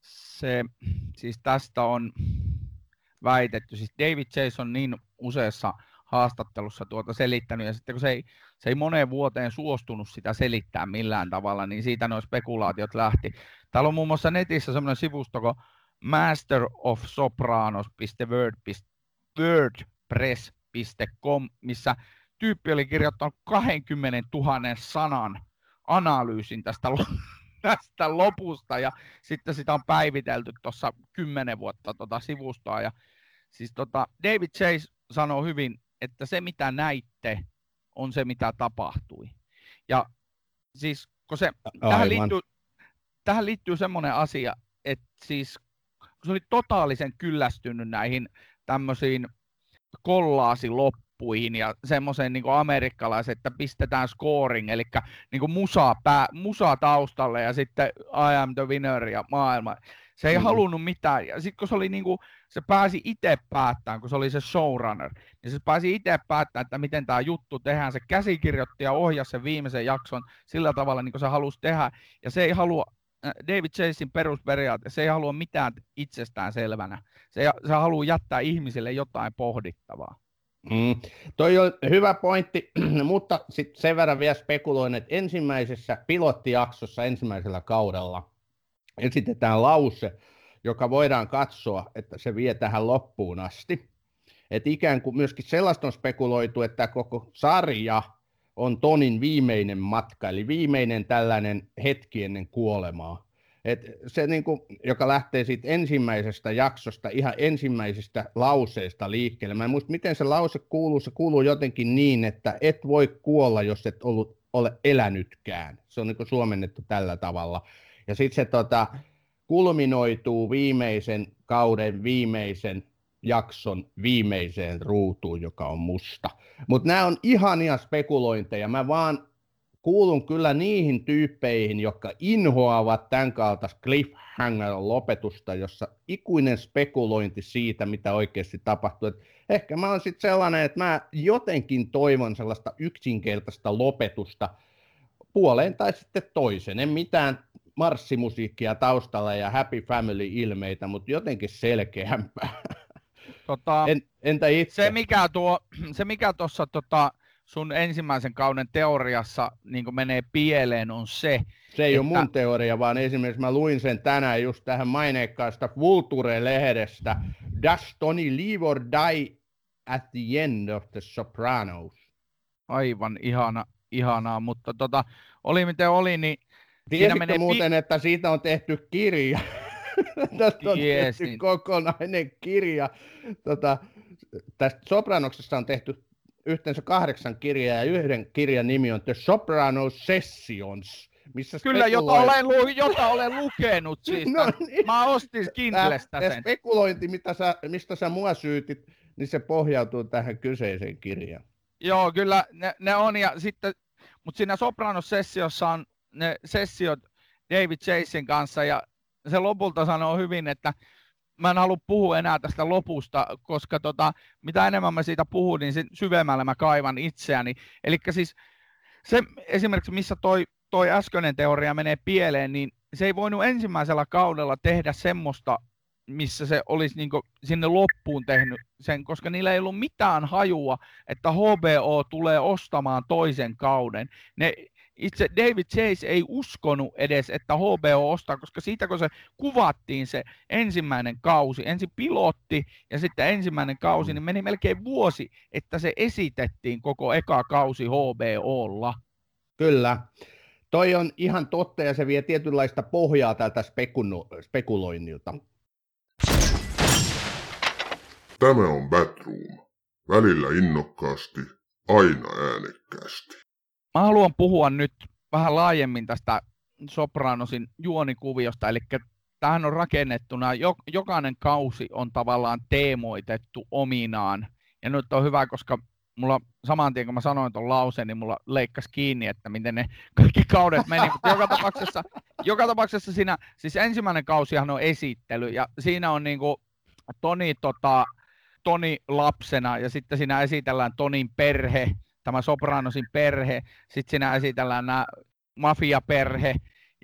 Se, siis tästä on väitetty, siis David Jason niin useassa haastattelussa tuota selittänyt, ja sitten kun se ei, se ei moneen vuoteen suostunut sitä selittää millään tavalla, niin siitä nuo spekulaatiot lähti. Täällä on muun muassa netissä semmoinen sivusto kuin masterofsopranos.wordpress.com, missä tyyppi oli kirjoittanut 20 000 sanan analyysin tästä, tästä lopusta, ja sitten sitä on päivitelty tuossa 10 vuotta tuota sivustoa, ja siis tota, David Chase sanoo hyvin että se mitä näitte on se mitä tapahtui. Ja siis kun se, tähän liittyy, tähän liittyy semmoinen asia, että siis kun se oli totaalisen kyllästynyt näihin tämmöisiin kollaasiloppuihin ja semmoiseen niin amerikkalaiset, että pistetään scoring, eli niin musa, pää, musa taustalle ja sitten I am the winner ja maailma. Se ei mm. halunnut mitään. Ja sitten kun se oli niinku, se pääsi itse päättämään, kun se oli se showrunner, niin se pääsi itse päättämään, että miten tämä juttu tehdään. Se käsikirjoitti ja ohjasi sen viimeisen jakson sillä tavalla, niin kuin se halusi tehdä. Ja se ei halua, äh, David Chasein perusperiaate, se ei halua mitään itsestään selvänä. Se, se haluaa jättää ihmisille jotain pohdittavaa. Mm. Toi on hyvä pointti, mutta sitten sen verran vielä spekuloin, että ensimmäisessä pilottijaksossa ensimmäisellä kaudella esitetään lause, joka voidaan katsoa, että se vie tähän loppuun asti. Et ikään kuin myöskin sellaista on spekuloitu, että koko sarja on Tonin viimeinen matka, eli viimeinen tällainen hetki ennen kuolemaa. Et se, niin kuin, joka lähtee siitä ensimmäisestä jaksosta, ihan ensimmäisestä lauseesta liikkeelle. Mä en muista, miten se lause kuuluu. Se kuuluu jotenkin niin, että et voi kuolla, jos et ollut, ole elänytkään. Se on niin kuin suomennettu tällä tavalla. Ja sitten se tota, kulminoituu viimeisen kauden viimeisen jakson viimeiseen ruutuun, joka on musta. Mutta nämä on ihania spekulointeja. Mä vaan kuulun kyllä niihin tyyppeihin, jotka inhoavat tämän kaltaista cliffhanger-lopetusta, jossa ikuinen spekulointi siitä, mitä oikeasti tapahtuu. Et ehkä mä oon sitten sellainen, että mä jotenkin toivon sellaista yksinkertaista lopetusta puoleen tai sitten toisen. En mitään marssimusiikkia taustalla ja happy family-ilmeitä, mutta jotenkin selkeämpää. Tota, en, entä itse? Se mikä tuo, se mikä tuossa tota, sun ensimmäisen kauden teoriassa niin menee pieleen on se, se ei että... ole mun teoria, vaan esimerkiksi mä luin sen tänään just tähän maineikkaasta Vulture-lehdestä. Does Tony leave or die at the end of the Sopranos? Aivan ihana, ihanaa, mutta tota, oli miten oli, niin Tiesitkö menee muuten, pi- että siitä on tehty kirja? Tästä on tehty kokonainen kirja. Tota, tästä Sopranoksesta on tehty yhteensä kahdeksan kirjaa ja yhden kirjan nimi on The Sopranos Sessions. Missä Kyllä, jota olen, lu- jota olen lukenut siis. no, niin. Mä ostin Kindlestä sen. spekulointi, mitä sä, mistä sä mua syytit, niin se pohjautuu tähän kyseiseen kirjaan. Joo, kyllä ne, ne on. Ja sitten, mutta siinä Sopranos-sessiossa on ne sessiot David Chasen kanssa ja se lopulta sanoo hyvin, että mä en halua puhua enää tästä lopusta, koska tota, mitä enemmän mä siitä puhun, niin sen syvemmällä mä kaivan itseäni. Eli siis se esimerkiksi, missä toi, toi äskeinen teoria menee pieleen, niin se ei voinut ensimmäisellä kaudella tehdä semmoista, missä se olisi niin sinne loppuun tehnyt sen, koska niillä ei ollut mitään hajua, että HBO tulee ostamaan toisen kauden. Ne itse David Chase ei uskonut edes, että HBO ostaa, koska siitä kun se kuvattiin se ensimmäinen kausi, ensin pilotti ja sitten ensimmäinen kausi, niin meni melkein vuosi, että se esitettiin koko eka kausi HBOlla. Kyllä. Toi on ihan totta ja se vie tietynlaista pohjaa tältä spekuno- spekuloinnilta. Tämä on Batroom. Välillä innokkaasti, aina äänekkäästi. Mä haluan puhua nyt vähän laajemmin tästä Sopranosin juonikuviosta, eli tähän on rakennettuna, jokainen kausi on tavallaan teemoitettu ominaan, ja nyt on hyvä, koska mulla saman tien kun mä sanoin tuon lauseen, niin mulla leikkasi kiinni, että miten ne kaikki kaudet meni, mutta joka tapauksessa, joka tapauksessa siinä, siis ensimmäinen kausihan on esittely, ja siinä on niinku Toni, tota, Toni lapsena, ja sitten siinä esitellään Tonin perhe, tämä Sopranosin perhe, sitten siinä esitellään nämä mafiaperhe,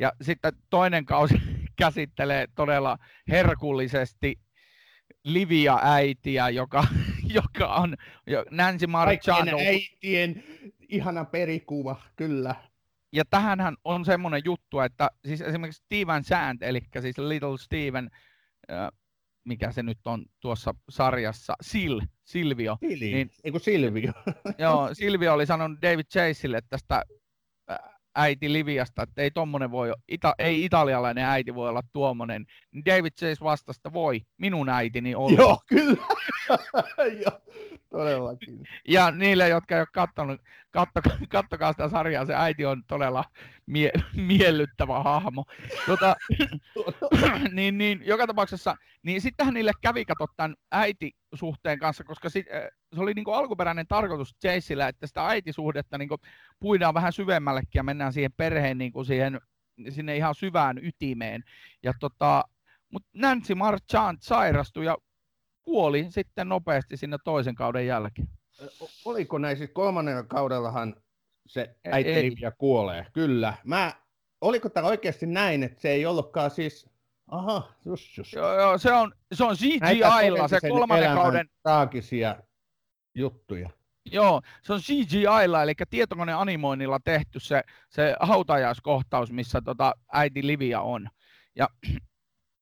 ja sitten toinen kausi käsittelee todella herkullisesti Livia äitiä, joka, joka on Nancy Marchano. äitien ihana perikuva, kyllä. Ja tähänhän on semmoinen juttu, että siis esimerkiksi Steven Sand, eli siis Little Steven, mikä se nyt on tuossa sarjassa, Sil, Silvio. Sili, niin, eiku Silvio. joo, Silvio oli sanonut David Chaseille tästä äiti Liviasta, että ei tommonen voi, ita, ei italialainen äiti voi olla tuommoinen. Niin David Chase vastasi, että voi, minun äitini on. Joo, kyllä. todellakin. Ja niille, jotka ei ole katsonut, kattokaa, kattokaa sitä sarjaa, se äiti on todella mie, miellyttävä hahmo. Tota, niin, niin, joka tapauksessa, niin sittenhän niille kävi katsoa tämän äitisuhteen kanssa, koska sit, äh, se oli niin kuin alkuperäinen tarkoitus Chaseillä, että sitä äitisuhdetta niin kuin puidaan vähän syvemmällekin ja mennään siihen perheen niin siihen, sinne ihan syvään ytimeen. Ja tota, mutta Nancy Marchand sairastui ja kuoli sitten nopeasti sinne toisen kauden jälkeen. Oliko näin siis kolmannella kaudellahan se äiti ja kuolee? Kyllä. Mä, oliko tämä oikeasti näin, että se ei ollutkaan siis Aha, just, just. Joo, joo, se on, se on CGI-lla se kolmannen kauden... Traagisia juttuja. Joo, se on CGI-lla, eli tietokoneanimoinnilla tehty se, se hautajaiskohtaus, missä tota äiti Livia on. Ja,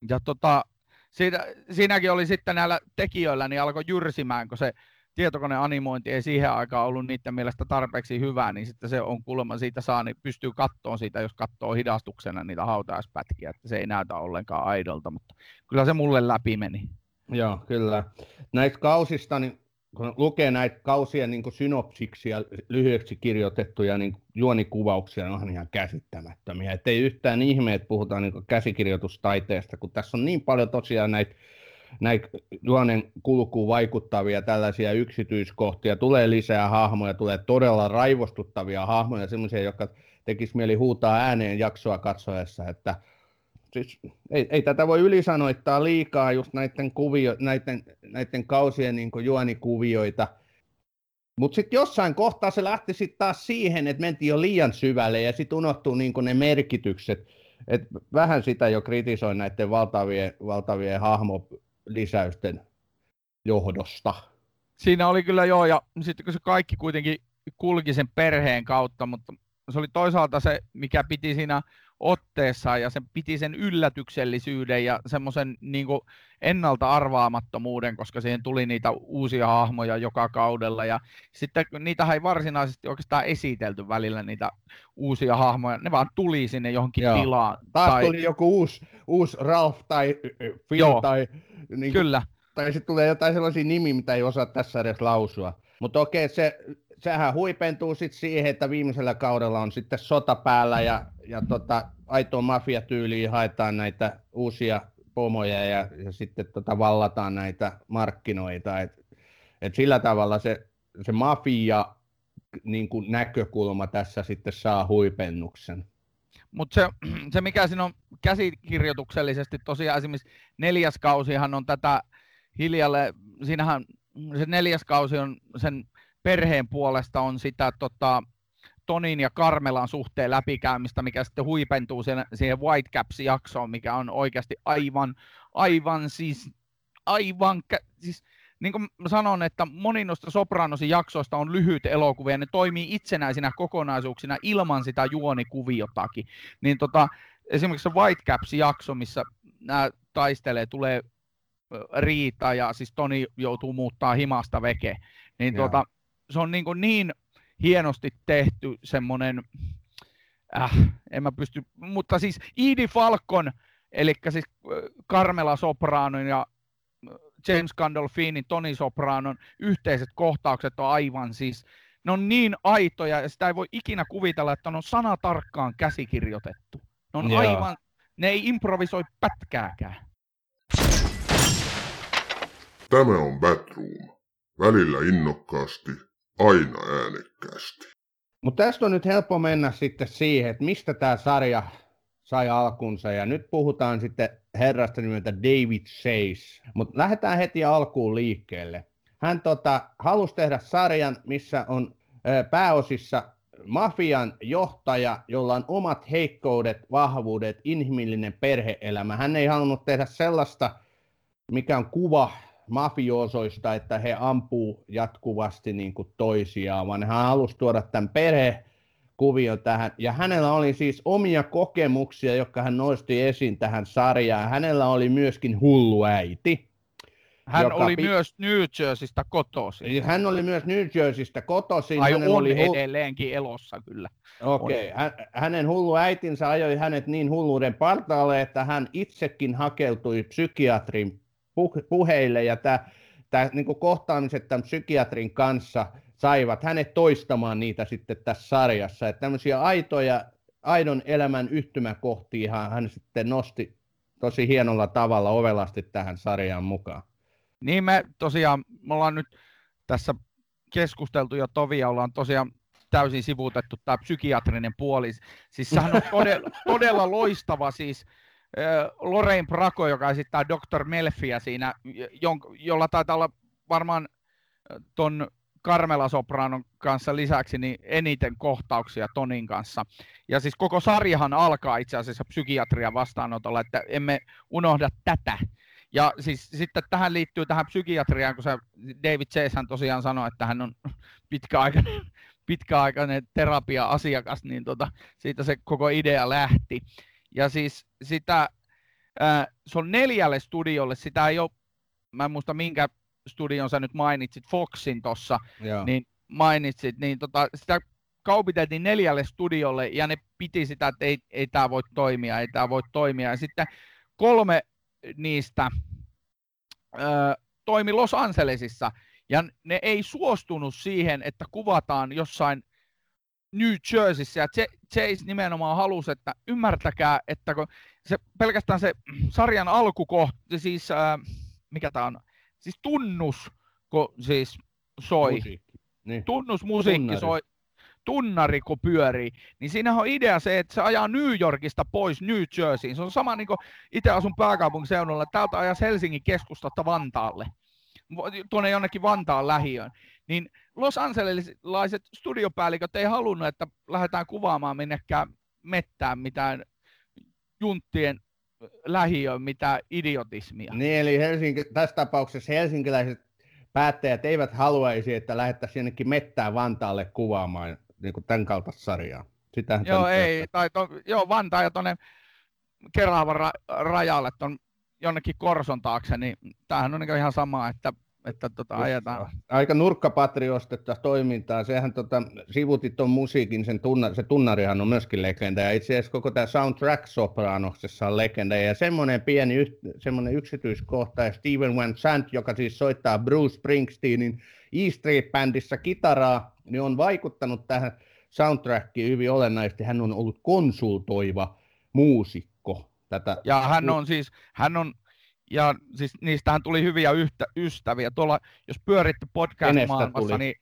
ja tota, siitä, siinäkin oli sitten näillä tekijöillä, niin alkoi jyrsimään, kun se tietokoneanimointi ei siihen aikaan ollut niiden mielestä tarpeeksi hyvää, niin sitten se on kuulemma siitä saa, niin pystyy kattoon siitä, jos katsoo hidastuksena niitä hautajaispätkiä, että se ei näytä ollenkaan aidolta, mutta kyllä se mulle läpi meni. Joo, kyllä. Näistä kausista, niin kun lukee näitä kausien niin synopsiksia, lyhyeksi kirjoitettuja niin juonikuvauksia, ne on ihan käsittämättömiä. Että ei yhtään ihme, että puhutaan niin käsikirjoitustaiteesta, kun tässä on niin paljon tosiaan näitä näitä juonen kulkuun vaikuttavia tällaisia yksityiskohtia, tulee lisää hahmoja, tulee todella raivostuttavia hahmoja, sellaisia, jotka tekisi mieli huutaa ääneen jaksoa katsoessa, että siis ei, ei tätä voi ylisanoittaa liikaa just näiden, kuvio, näiden, näiden kausien niin juonikuvioita. Mutta sitten jossain kohtaa se lähti sitten taas siihen, että mentiin jo liian syvälle ja sitten unohtuu niin ne merkitykset. Et vähän sitä jo kritisoin näiden valtavien, valtavien hahmolisäysten johdosta. Siinä oli kyllä joo, ja sitten kun se kaikki kuitenkin kulki sen perheen kautta, mutta se oli toisaalta se, mikä piti siinä otteessa ja se piti sen yllätyksellisyyden ja semmoisen niin ennalta arvaamattomuuden, koska siihen tuli niitä uusia hahmoja joka kaudella ja sitten niitä ei varsinaisesti oikeastaan esitelty välillä niitä uusia hahmoja, ne vaan tuli sinne johonkin Joo. tilaan. Taas tai... tuli joku uusi, uusi Ralph tai Phil Joo. tai... Niin kuin, Kyllä. Tai sitten tulee jotain sellaisia nimiä, mitä ei osaa tässä edes lausua. Mutta okei, se, sehän huipentuu sitten siihen, että viimeisellä kaudella on sitten sota päällä ja, ja tota, aitoa mafiatyyliin haetaan näitä uusia pomoja ja, ja sitten tota, vallataan näitä markkinoita. Et, et sillä tavalla se, se mafia niin kuin näkökulma tässä sitten saa huipennuksen. Mutta se, se, mikä siinä on käsikirjoituksellisesti, tosiaan esimerkiksi neljäs kausihan on tätä hiljalle, siinähän se neljäs kausi on sen perheen puolesta on sitä tota, Tonin ja Karmelan suhteen läpikäymistä, mikä sitten huipentuu siihen, siihen Whitecaps-jaksoon, mikä on oikeasti aivan, aivan siis, aivan, siis niin kuin mä sanon, että moni noista Sopranosin jaksoista on lyhyt elokuvia, ne toimii itsenäisinä kokonaisuuksina ilman sitä juonikuviotakin. Niin tota, esimerkiksi se Whitecaps-jakso, missä nämä taistelee, tulee riita ja siis Toni joutuu muuttaa himasta veke, niin tota, se on niin, kuin niin hienosti tehty semmoinen, äh, en mä pysty, mutta siis Edie Falcon, eli siis Carmela Sopranon ja James Gandolfinin, Toni Sopranon yhteiset kohtaukset on aivan siis, ne on niin aitoja ja sitä ei voi ikinä kuvitella, että ne on sanatarkkaan käsikirjoitettu. Ne on Joo. aivan, ne ei improvisoi pätkääkään. Tämä on Batroom. Välillä innokkaasti, aina äänekkäästi. Mutta tästä on nyt helppo mennä sitten siihen, että mistä tämä sarja sai alkunsa. Ja nyt puhutaan sitten herrasta nimeltä David Chase. Mutta lähdetään heti alkuun liikkeelle. Hän tota, halusi tehdä sarjan, missä on ö, pääosissa mafian johtaja, jolla on omat heikkoudet, vahvuudet, inhimillinen perheelämä. Hän ei halunnut tehdä sellaista, mikä on kuva mafiosoista, että he ampuu jatkuvasti niin kuin toisiaan, vaan hän halusi tuoda tämän perhekuvion tähän. Ja hänellä oli siis omia kokemuksia, jotka hän nosti esiin tähän sarjaan. Hänellä oli myöskin hullu äiti. Hän oli pi- myös New Jerseystä kotoisin. Hän oli myös New Jerseystä kotoisin. Ai on oli hu- edelleenkin elossa kyllä. Okei, okay. hänen hullu äitinsä ajoi hänet niin hulluuden partaalle, että hän itsekin hakeutui psykiatrin puheille ja tämä, tämä niin kohtaamiset tämän psykiatrin kanssa saivat hänet toistamaan niitä sitten tässä sarjassa. Että tämmöisiä aitoja, aidon elämän yhtymäkohtia hän sitten nosti tosi hienolla tavalla ovelasti tähän sarjaan mukaan. Niin me tosiaan, me ollaan nyt tässä keskusteltu jo Tovia, ollaan tosiaan täysin sivuutettu tämä psykiatrinen puoli. Siis sehän on todella, todella loistava siis Lorraine Bracco, joka esittää Dr. Melfiä siinä, jolla taitaa olla varmaan ton Carmela Sopranon kanssa lisäksi niin eniten kohtauksia Tonin kanssa. Ja siis koko sarjahan alkaa itse asiassa psykiatrian vastaanotolla, että emme unohda tätä. Ja siis sitten tähän liittyy tähän psykiatriaan, kun se David Chase tosiaan sanoi, että hän on pitkäaikainen, pitkäaikainen terapia-asiakas, niin tota, siitä se koko idea lähti. Ja siis sitä, äh, se on neljälle studiolle, sitä ei ole, mä en muista minkä studion sä nyt mainitsit, Foxin tuossa, niin mainitsit, niin tota, sitä kaupiteltiin neljälle studiolle ja ne piti sitä, että ei, ei tämä voi toimia, ei tämä voi toimia. Ja sitten kolme niistä ö, toimi Los Angelesissa ja ne ei suostunut siihen, että kuvataan jossain New Jerseyssä, ja Chase nimenomaan halusi, että ymmärtäkää, että kun se, pelkästään se sarjan alkukohta, siis äh, mikä tämä on, siis tunnus, kun siis soi, musiikki. Niin. tunnusmusiikki Tunnari. soi, tunnari kun pyörii, niin siinä on idea se, että se ajaa New Yorkista pois New Jerseyin. Se on sama niin kuin itse asun pääkaupunkiseudulla, että täältä ajas Helsingin keskustasta Vantaalle, tuonne jonnekin Vantaan lähiöön. Niin Los Angelesilaiset studiopäälliköt ei halunnut, että lähdetään kuvaamaan minnekään mettään mitään junttien lähiöön mitään idiotismia. Niin, eli Helsinki, tässä tapauksessa helsinkiläiset päättäjät eivät haluaisi, että lähettäisiin jonnekin mettään Vantaalle kuvaamaan niin kuin tämän kaltaista sarjaa. Sitähän joo, ei, tai to, joo, Vantaa ja tuonne Keravan ra- rajalle, ton jonnekin Korson taakse, niin tämähän on niin ihan sama, että että tota, ajetaan. Aika nurkkapatriostetta toimintaa. Sehän tota, sivutit tuon musiikin, sen tunna, se tunnarihan on myöskin legenda. Ja itse asiassa koko tämä soundtrack Sopranoksessa on legenda. Ja semmoinen pieni semmoinen yksityiskohta, ja Steven Van Sant, joka siis soittaa Bruce Springsteenin E Street-bändissä kitaraa, niin on vaikuttanut tähän soundtrackiin hyvin olennaisesti. Hän on ollut konsultoiva muusikko. Tätä... Ja hän on siis, hän on ja siis niistähän tuli hyviä yhtä, ystäviä. Tuolla, jos pyöritte podcast-maailmassa, niin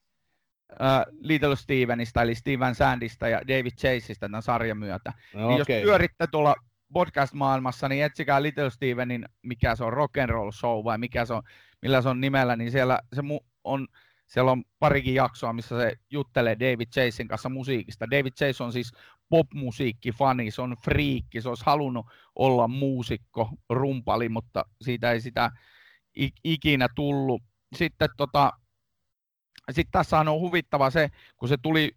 uh, Little Stevenista, eli Steven Sandista ja David Chaseista tämän sarjan myötä. No, niin okay. Jos pyöritte tuolla podcast-maailmassa, niin etsikää Little Stevenin, mikä se on rock and roll show vai mikä se on, millä se on nimellä, niin siellä se mu- on siellä on parikin jaksoa, missä se juttelee David Chasein kanssa musiikista. David Chase on siis popmusiikkifani, se on friikki, se olisi halunnut olla muusikko, rumpali, mutta siitä ei sitä ikinä tullut. Sitten tota, sit tässä on huvittava se, kun se tuli,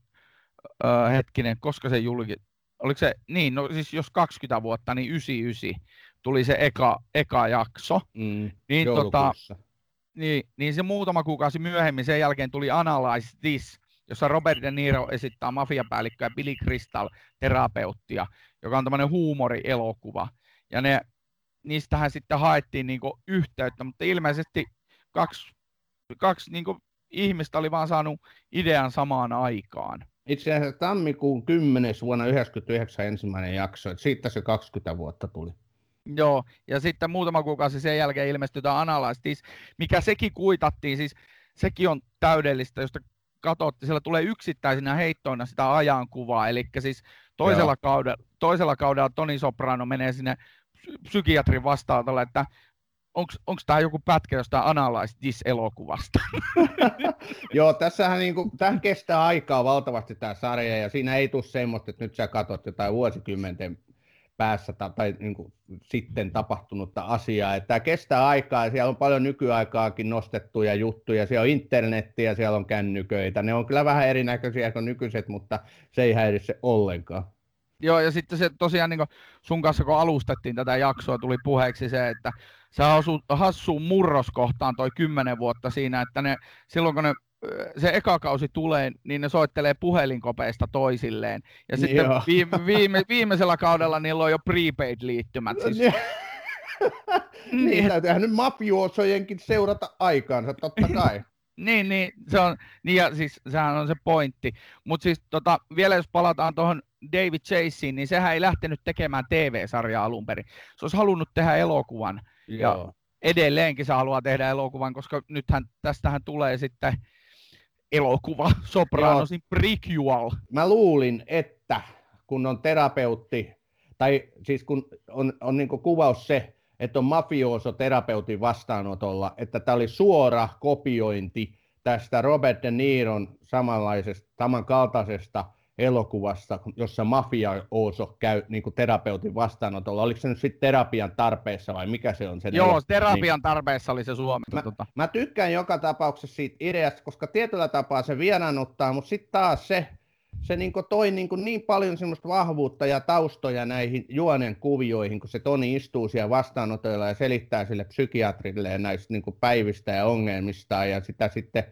äh, hetkinen, koska se julki, oliko se, niin, no siis jos 20 vuotta, niin 99 tuli se eka, eka jakso. Mm, niin, tota, niin, niin se muutama kuukausi myöhemmin sen jälkeen tuli Analyze This, jossa Robert De Niro esittää mafiapäällikköä Billy Crystal terapeuttia, joka on tämmöinen huumorielokuva. Ja ne, niistähän sitten haettiin niinku yhteyttä, mutta ilmeisesti kaksi, kaksi niinku ihmistä oli vaan saanut idean samaan aikaan. Itse asiassa tammikuun 10. vuonna 1999 ensimmäinen jakso, että siitä se 20 vuotta tuli. Joo, ja sitten muutama kuukausi sen jälkeen ilmestyi tämä Analyze mikä sekin kuitattiin, siis sekin on täydellistä, josta katsotte, siellä tulee yksittäisinä heittoina sitä ajankuvaa, eli siis toisella kaudella, toisella kaudella Toni Soprano menee sinne psykiatrin vastaanotolle, että onko tämä joku pätkä jostain Analyze This-elokuvasta? Joo, tässähän niinku, tähän kestää aikaa valtavasti tämä sarja, ja siinä ei tule semmoista, että nyt sä katsot jotain vuosikymmenten päässä tai, tai niin kuin sitten tapahtunutta asiaa. Että tämä kestää aikaa ja siellä on paljon nykyaikaakin nostettuja juttuja. Siellä on internettiä, siellä on kännyköitä. Ne on kyllä vähän erinäköisiä kuin nykyiset, mutta se ei häiritse ollenkaan. Joo, ja sitten se tosiaan niin sun kanssa kun alustettiin tätä jaksoa, tuli puheeksi se, että se hassuun murroskohtaan toi kymmenen vuotta siinä, että ne, silloin kun ne se eka kausi tulee, niin ne soittelee puhelinkopeista toisilleen. Ja niin sitten viime, viime, viimeisellä kaudella niillä on jo prepaid-liittymät. Siis. niin, niin täytyyhän nyt mafiosojenkin seurata aikaansa, totta kai. niin, niin, se on, niin ja siis sehän on se pointti. Mutta siis tota, vielä jos palataan tuohon David Chaseen, niin sehän ei lähtenyt tekemään TV-sarjaa alun perin. Se olisi halunnut tehdä elokuvan. Joo. Ja edelleenkin se haluaa tehdä elokuvan, koska nythän tästähän tulee sitten elokuva, Sopranosin prequel. Mä luulin, että kun on terapeutti, tai siis kun on, on niin kuvaus se, että on mafioso terapeutin vastaanotolla, että tämä oli suora kopiointi tästä Robert De Niron samanlaisesta, samankaltaisesta elokuvasta, jossa mafia Ooso käy niin kuin terapeutin vastaanotolla. Oliko se nyt sitten terapian tarpeessa vai mikä se on? Se Joo, elokuva? terapian niin. tarpeessa oli se Suomi. Mä, tota. mä tykkään joka tapauksessa siitä ideasta, koska tietyllä tapaa se vieraannuttaa, mutta sitten taas se, se niin toi niin, niin paljon semmoista vahvuutta ja taustoja näihin juonen kuvioihin, kun se Toni istuu siellä vastaanotoilla ja selittää sille psykiatrille näistä niin päivistä ja ongelmista ja sitä sitten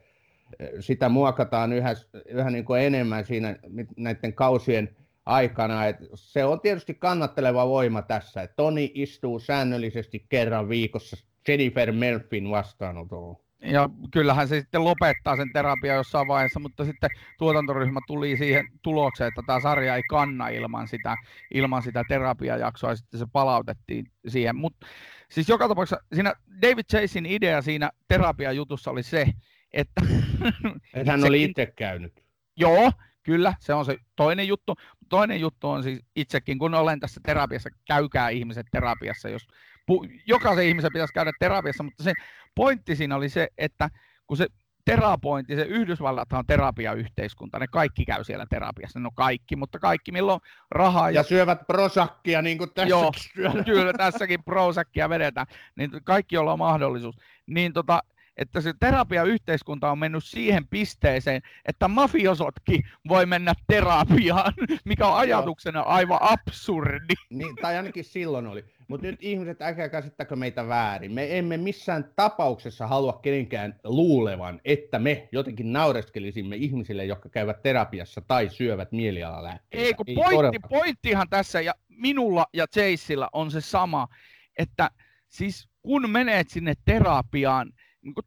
sitä muokataan yhä, yhä niin kuin enemmän siinä näiden kausien aikana. Et se on tietysti kannatteleva voima tässä, että Toni istuu säännöllisesti kerran viikossa Jennifer Melfin vastaanotolla. Ja kyllähän se sitten lopettaa sen terapia jossain vaiheessa, mutta sitten tuotantoryhmä tuli siihen tulokseen, että tämä sarja ei kanna ilman sitä, ilman sitä terapiajaksoa, ja sitten se palautettiin siihen. Mutta siis joka tapauksessa siinä David Chasein idea siinä terapiajutussa oli se, että... Et hän oli itse käynyt. Joo, Kyllä, se on se toinen juttu. Toinen juttu on siis itsekin, kun olen tässä terapiassa, käykää ihmiset terapiassa, jos pu- jokaisen ihmisen pitäisi käydä terapiassa, mutta se pointti siinä oli se, että kun se terapointi, se Yhdysvallat on terapiayhteiskunta, ne kaikki käy siellä terapiassa, no kaikki, mutta kaikki, milloin rahaa. Ja, ja syövät prosakkia, niin kuin tässä Joo, kyllä tässäkin prosakkia vedetään, niin kaikki, jolla on mahdollisuus. Niin tota, että se terapiayhteiskunta on mennyt siihen pisteeseen, että mafiosotkin voi mennä terapiaan, mikä on ajatuksena aivan absurdi. Niin, tai ainakin silloin oli. Mutta nyt ihmiset, älkää käsittäkö meitä väärin. Me emme missään tapauksessa halua kenenkään luulevan, että me jotenkin naureskelisimme ihmisille, jotka käyvät terapiassa tai syövät mielialalääkkeitä. Ei, kun Ei pointti, pointtihan tässä ja minulla ja Chaseilla on se sama, että siis kun menet sinne terapiaan,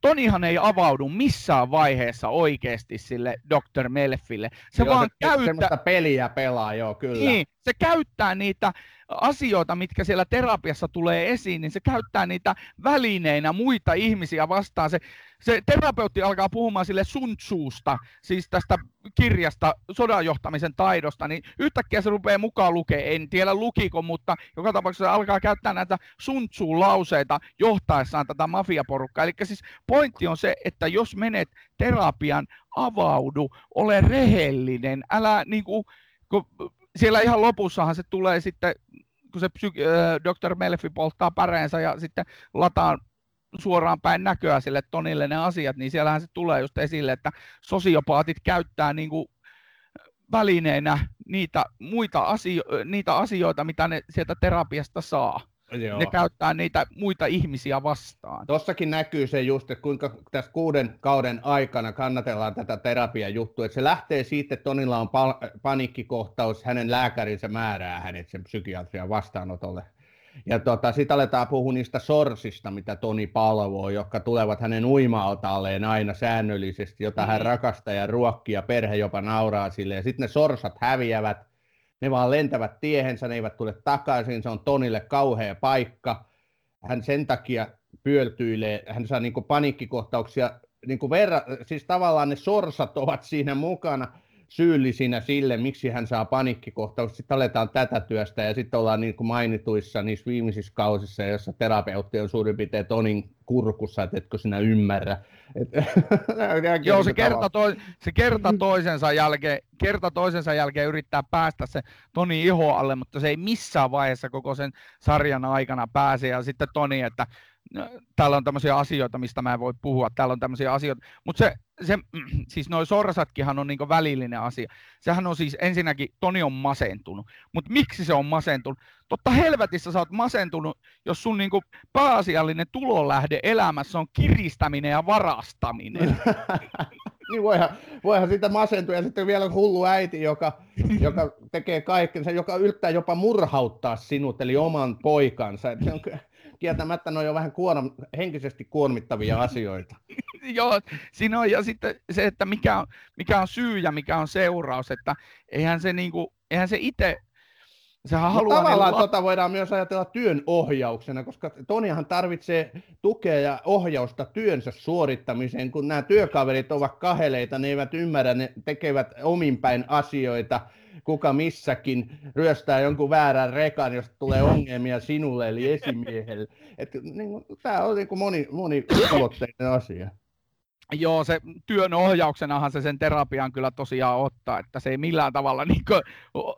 Tonihan ei avaudu missään vaiheessa oikeasti sille Dr. Melfille. Se joo, vaan se, käyttää... peliä pelaa, joo, kyllä. Niin, se käyttää niitä asioita, mitkä siellä terapiassa tulee esiin, niin se käyttää niitä välineinä muita ihmisiä vastaan. Se, se terapeutti alkaa puhumaan sille Sun Tzusta, siis tästä kirjasta sodanjohtamisen taidosta, niin yhtäkkiä se rupeaa mukaan lukea, en tiedä lukiko, mutta joka tapauksessa se alkaa käyttää näitä Sun lauseita johtaessaan tätä mafiaporukkaa. Eli siis pointti on se, että jos menet terapian, avaudu, ole rehellinen, älä niin kuin, kun siellä ihan lopussahan se tulee sitten, kun se psyk- äh, Dr. Melfi polttaa päreensä ja sitten lataan suoraan päin näköä sille Tonille ne asiat, niin siellähän se tulee just esille, että sosiopaatit käyttää niin kuin välineenä niitä muita asio- niitä asioita, mitä ne sieltä terapiasta saa. Joo. ne käyttää niitä muita ihmisiä vastaan. Tossakin näkyy se just, että kuinka tässä kuuden kauden aikana kannatellaan tätä terapiajuttua. Että se lähtee siitä, että Tonilla on pal- paniikkikohtaus, hänen lääkärinsä määrää hänet sen psykiatrian vastaanotolle. Ja tota, sitten aletaan puhua niistä sorsista, mitä Toni palvoo, jotka tulevat hänen uima-otalleen aina säännöllisesti, jota hän mm. rakastaa ja ruokkii ja perhe jopa nauraa sille. Ja sitten ne sorsat häviävät ne vaan lentävät tiehensä, ne eivät tule takaisin, se on Tonille kauhea paikka. Hän sen takia pyöltyilee, hän saa niin paniikkikohtauksia, niin verra, siis tavallaan ne sorsat ovat siinä mukana, syyllisinä sille, miksi hän saa paniikkikohtauksia. Sitten aletaan tätä työstä ja sitten ollaan niin kuin mainituissa niissä viimeisissä kausissa, jossa terapeutti on suurin piirtein tonin kurkussa, että etkö sinä ymmärrä. Et, Joo, se kerta, toi, se kerta toisensa jälkeen, kerta toisensa jälkeen yrittää päästä se Toni iho alle, mutta se ei missään vaiheessa koko sen sarjan aikana pääse. Ja sitten Toni, että täällä on tämmöisiä asioita, mistä mä en voi puhua, täällä on tämmöisiä asioita, mutta se, se, siis noin sorsatkinhan on niinku välillinen asia. Sehän on siis ensinnäkin, Toni on masentunut, mutta miksi se on masentunut? Totta helvetissä sä oot masentunut, jos sun niinku pääasiallinen tulolähde elämässä on kiristäminen ja varastaminen. niin voihan, voihan siitä masentua ja sitten vielä hullu äiti, joka, joka tekee kaikkensa, joka yrittää jopa murhauttaa sinut, eli oman poikansa. Se on, kieltämättä ne on jo vähän kuorm, henkisesti kuormittavia asioita. Joo, siinä on ja sitten se, että mikä on, mikä on syy ja mikä on seuraus, että eihän se, niinku, eihän se itse Sehän no, haluaa tavallaan niin... tota voidaan myös ajatella työn ohjauksena, koska Tonihan tarvitsee tukea ja ohjausta työnsä suorittamiseen, kun nämä työkaverit ovat kaheleita, ne eivät ymmärrä, ne tekevät ominpäin asioita, kuka missäkin ryöstää jonkun väärän rekan, jos tulee ongelmia sinulle eli esimiehelle. niin, tämä on niin moni, moni asia. Joo, se työn ohjauksenahan se sen terapian kyllä tosiaan ottaa, että se ei millään tavalla niin kuin,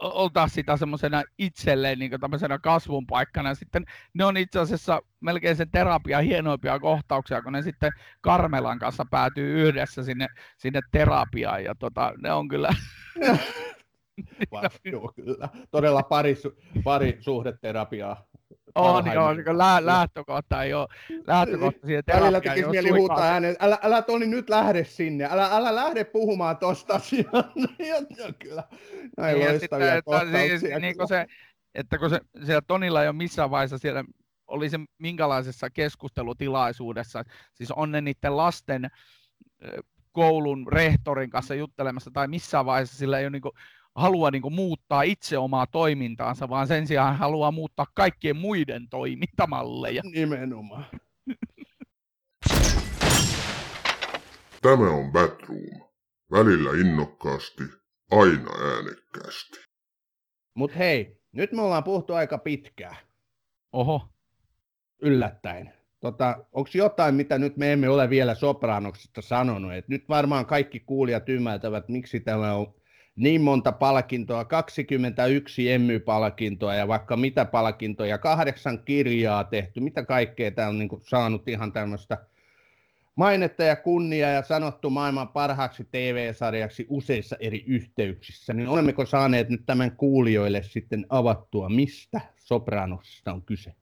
ota sitä semmoisena itselleen niin tämmöisenä kasvun paikkana. Sitten ne on itse asiassa melkein sen terapian hienoimpia kohtauksia, kun ne sitten Karmelan kanssa päätyy yhdessä sinne, sinne terapiaan ja tota, ne on kyllä... Joo, kyllä. Todella pari, pari suhdeterapiaa on, joo, niin lä- lähtökohta ei ole, lähtökohta siihen Välillä tekisi mieli huutaa ääneen, älä, älä Toni nyt lähde sinne, älä, älä lähde puhumaan tosta asiasta. kyllä, näin niin, loistavia sitten, kohtauksia. Siis, niin kuin se, että kun se, siellä Tonilla ei ole missään vaiheessa siellä oli se minkälaisessa keskustelutilaisuudessa, siis on ne niiden lasten koulun rehtorin kanssa juttelemassa tai missään vaiheessa sillä ei ole niin kuin, halua niin kuin, muuttaa itse omaa toimintaansa, vaan sen sijaan haluaa muuttaa kaikkien muiden toimintamalleja. Nimenomaan. Tämä on Batroom. Välillä innokkaasti, aina äänekkäästi. Mut hei, nyt me ollaan puhuttu aika pitkään. Oho. Yllättäen. Tota, Onko jotain, mitä nyt me emme ole vielä Sopranoksesta sanonut? Et nyt varmaan kaikki kuulijat ymmärtävät, miksi tämä on niin monta palkintoa, 21 Emmy-palkintoa ja vaikka mitä palkintoja, kahdeksan kirjaa tehty, mitä kaikkea tämä on niin saanut ihan tämmöistä mainetta ja kunnia ja sanottu maailman parhaaksi TV-sarjaksi useissa eri yhteyksissä, niin olemmeko saaneet nyt tämän kuulijoille sitten avattua, mistä Sopranosista on kyse?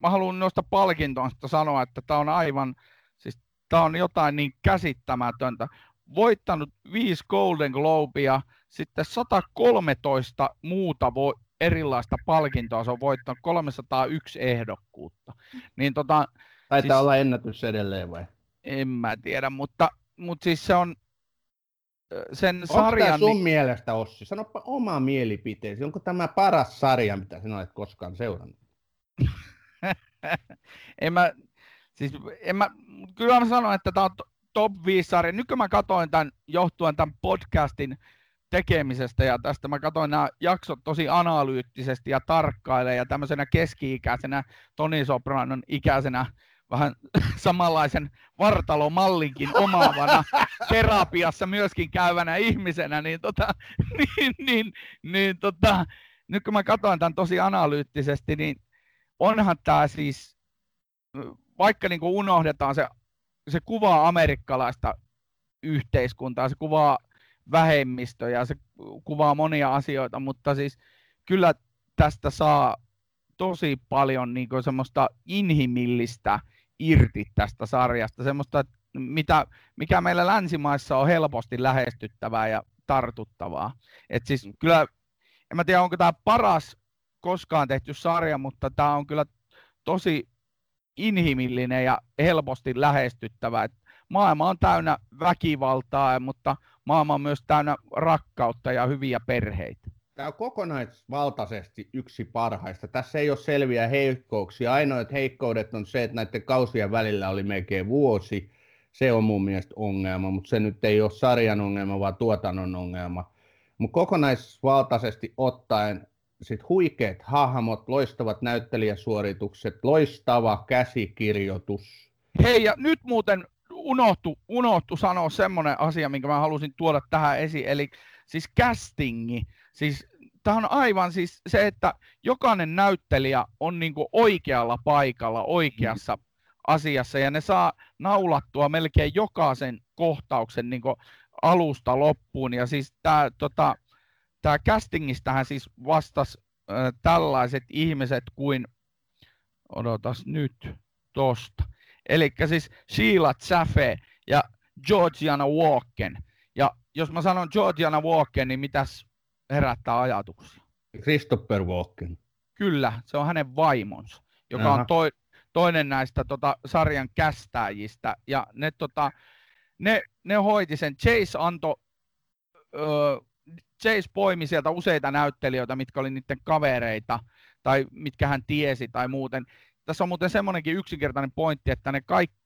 Mä haluan noista palkintoista sanoa, että tämä on aivan, siis tämä on jotain niin käsittämätöntä. Voittanut viisi Golden Globea, sitten 113 muuta vo, erilaista palkintoa, se on voittanut 301 ehdokkuutta. Niin tota, Taitaa siis, olla ennätys edelleen vai? En mä tiedä, mutta, mutta siis se on sen Onko sarjan... sun niin... mielestä, Ossi? Sanopa oma mielipiteesi. Onko tämä paras sarja, mitä sinä olet koskaan seurannut? en mä, siis, en mä, kyllä mä sanon, että tämä on top 5 sarja. Nyt kun mä katsoin tämän johtuen tämän podcastin tekemisestä ja tästä mä katsoin nämä jaksot tosi analyyttisesti ja tarkkailen ja tämmöisenä keski-ikäisenä Toni Sopranon ikäisenä vähän samanlaisen vartalomallinkin omaavana terapiassa myöskin käyvänä ihmisenä, niin, tota, niin, niin, niin tota, nyt kun mä katsoin tämän tosi analyyttisesti, niin onhan tämä siis, vaikka niin kuin unohdetaan se, se kuvaa amerikkalaista yhteiskuntaa, se kuvaa vähemmistöjä, se kuvaa monia asioita, mutta siis kyllä tästä saa tosi paljon niin kuin semmoista inhimillistä irti tästä sarjasta, semmoista, mitä, mikä meillä länsimaissa on helposti lähestyttävää ja tartuttavaa. Et siis kyllä, en mä tiedä onko tämä paras koskaan tehty sarja, mutta tämä on kyllä tosi inhimillinen ja helposti lähestyttävä. Et maailma on täynnä väkivaltaa, mutta maailma on myös täynnä rakkautta ja hyviä perheitä. Tämä on kokonaisvaltaisesti yksi parhaista. Tässä ei ole selviä heikkouksia. Ainoat heikkoudet on se, että näiden kausien välillä oli melkein vuosi. Se on mun mielestä ongelma, mutta se nyt ei ole sarjan ongelma, vaan tuotannon ongelma. Mutta kokonaisvaltaisesti ottaen sit huikeat hahmot, loistavat näyttelijäsuoritukset, loistava käsikirjoitus. Hei, ja nyt muuten unohtu, unohtu sanoa semmoinen asia, minkä mä halusin tuoda tähän esiin, eli siis castingi. Siis tämä on aivan siis se, että jokainen näyttelijä on niinku oikealla paikalla, oikeassa mm. asiassa, ja ne saa naulattua melkein jokaisen kohtauksen niinku alusta loppuun, ja siis tämä tota, tää castingistähän siis vastasi äh, tällaiset ihmiset kuin, odotas nyt, tosta, eli siis Sheila Jaffe ja Georgiana Walken, ja jos mä sanon Georgiana Walken, niin mitäs herättää ajatuksia? Christopher Walken. Kyllä, se on hänen vaimonsa, joka Aha. on toi, toinen näistä tota, sarjan kästäjistä. Ja ne, tota, ne, ne hoiti sen. Chase antoi, öö, Chase poimi sieltä useita näyttelijöitä, mitkä oli niiden kavereita, tai mitkä hän tiesi tai muuten. Tässä on muuten semmoinenkin yksinkertainen pointti, että ne kaikki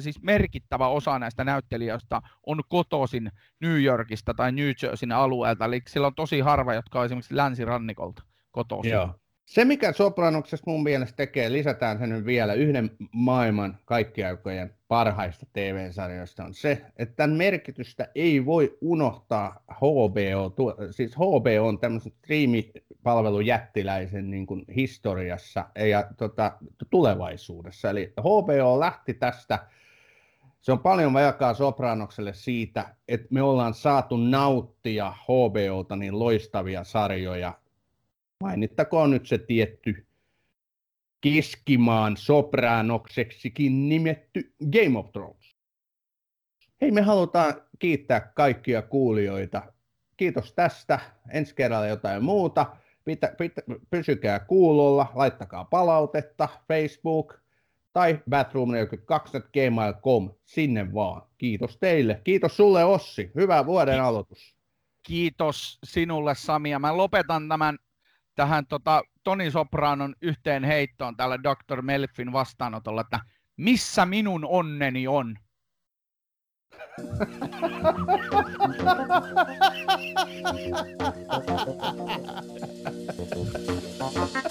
siis merkittävä osa näistä näyttelijöistä on kotoisin New Yorkista tai New Jerseyn alueelta, eli sillä on tosi harva, jotka on esimerkiksi länsirannikolta kotoisin. Joo. Se, mikä Sopranoksessa mun mielestä tekee, lisätään sen nyt vielä yhden maailman kaikkiaikojen parhaista TV-sarjoista, on se, että tämän merkitystä ei voi unohtaa HBO. Siis HBO on tämmöisen striimipalvelujättiläisen niin kuin historiassa ja tota, tulevaisuudessa. Eli HBO lähti tästä se on paljon velkaa Sopranokselle siitä, että me ollaan saatu nauttia HBOlta niin loistavia sarjoja Mainittakoon nyt se tietty keskimaan sopranokseksikin nimetty Game of Thrones. Hei, me halutaan kiittää kaikkia kuulijoita. Kiitos tästä. Ensi kerralla jotain muuta. Pitä, pitä, pysykää kuulolla, laittakaa palautetta, Facebook tai bathroom42.gmail.com, sinne vaan. Kiitos teille. Kiitos sulle Ossi. Hyvää vuoden aloitus. Kiitos sinulle Sami. Ja mä lopetan tämän tähän tota, Toni Sopranon yhteen heittoon täällä Dr. Melfin vastaanotolla, että missä minun onneni on?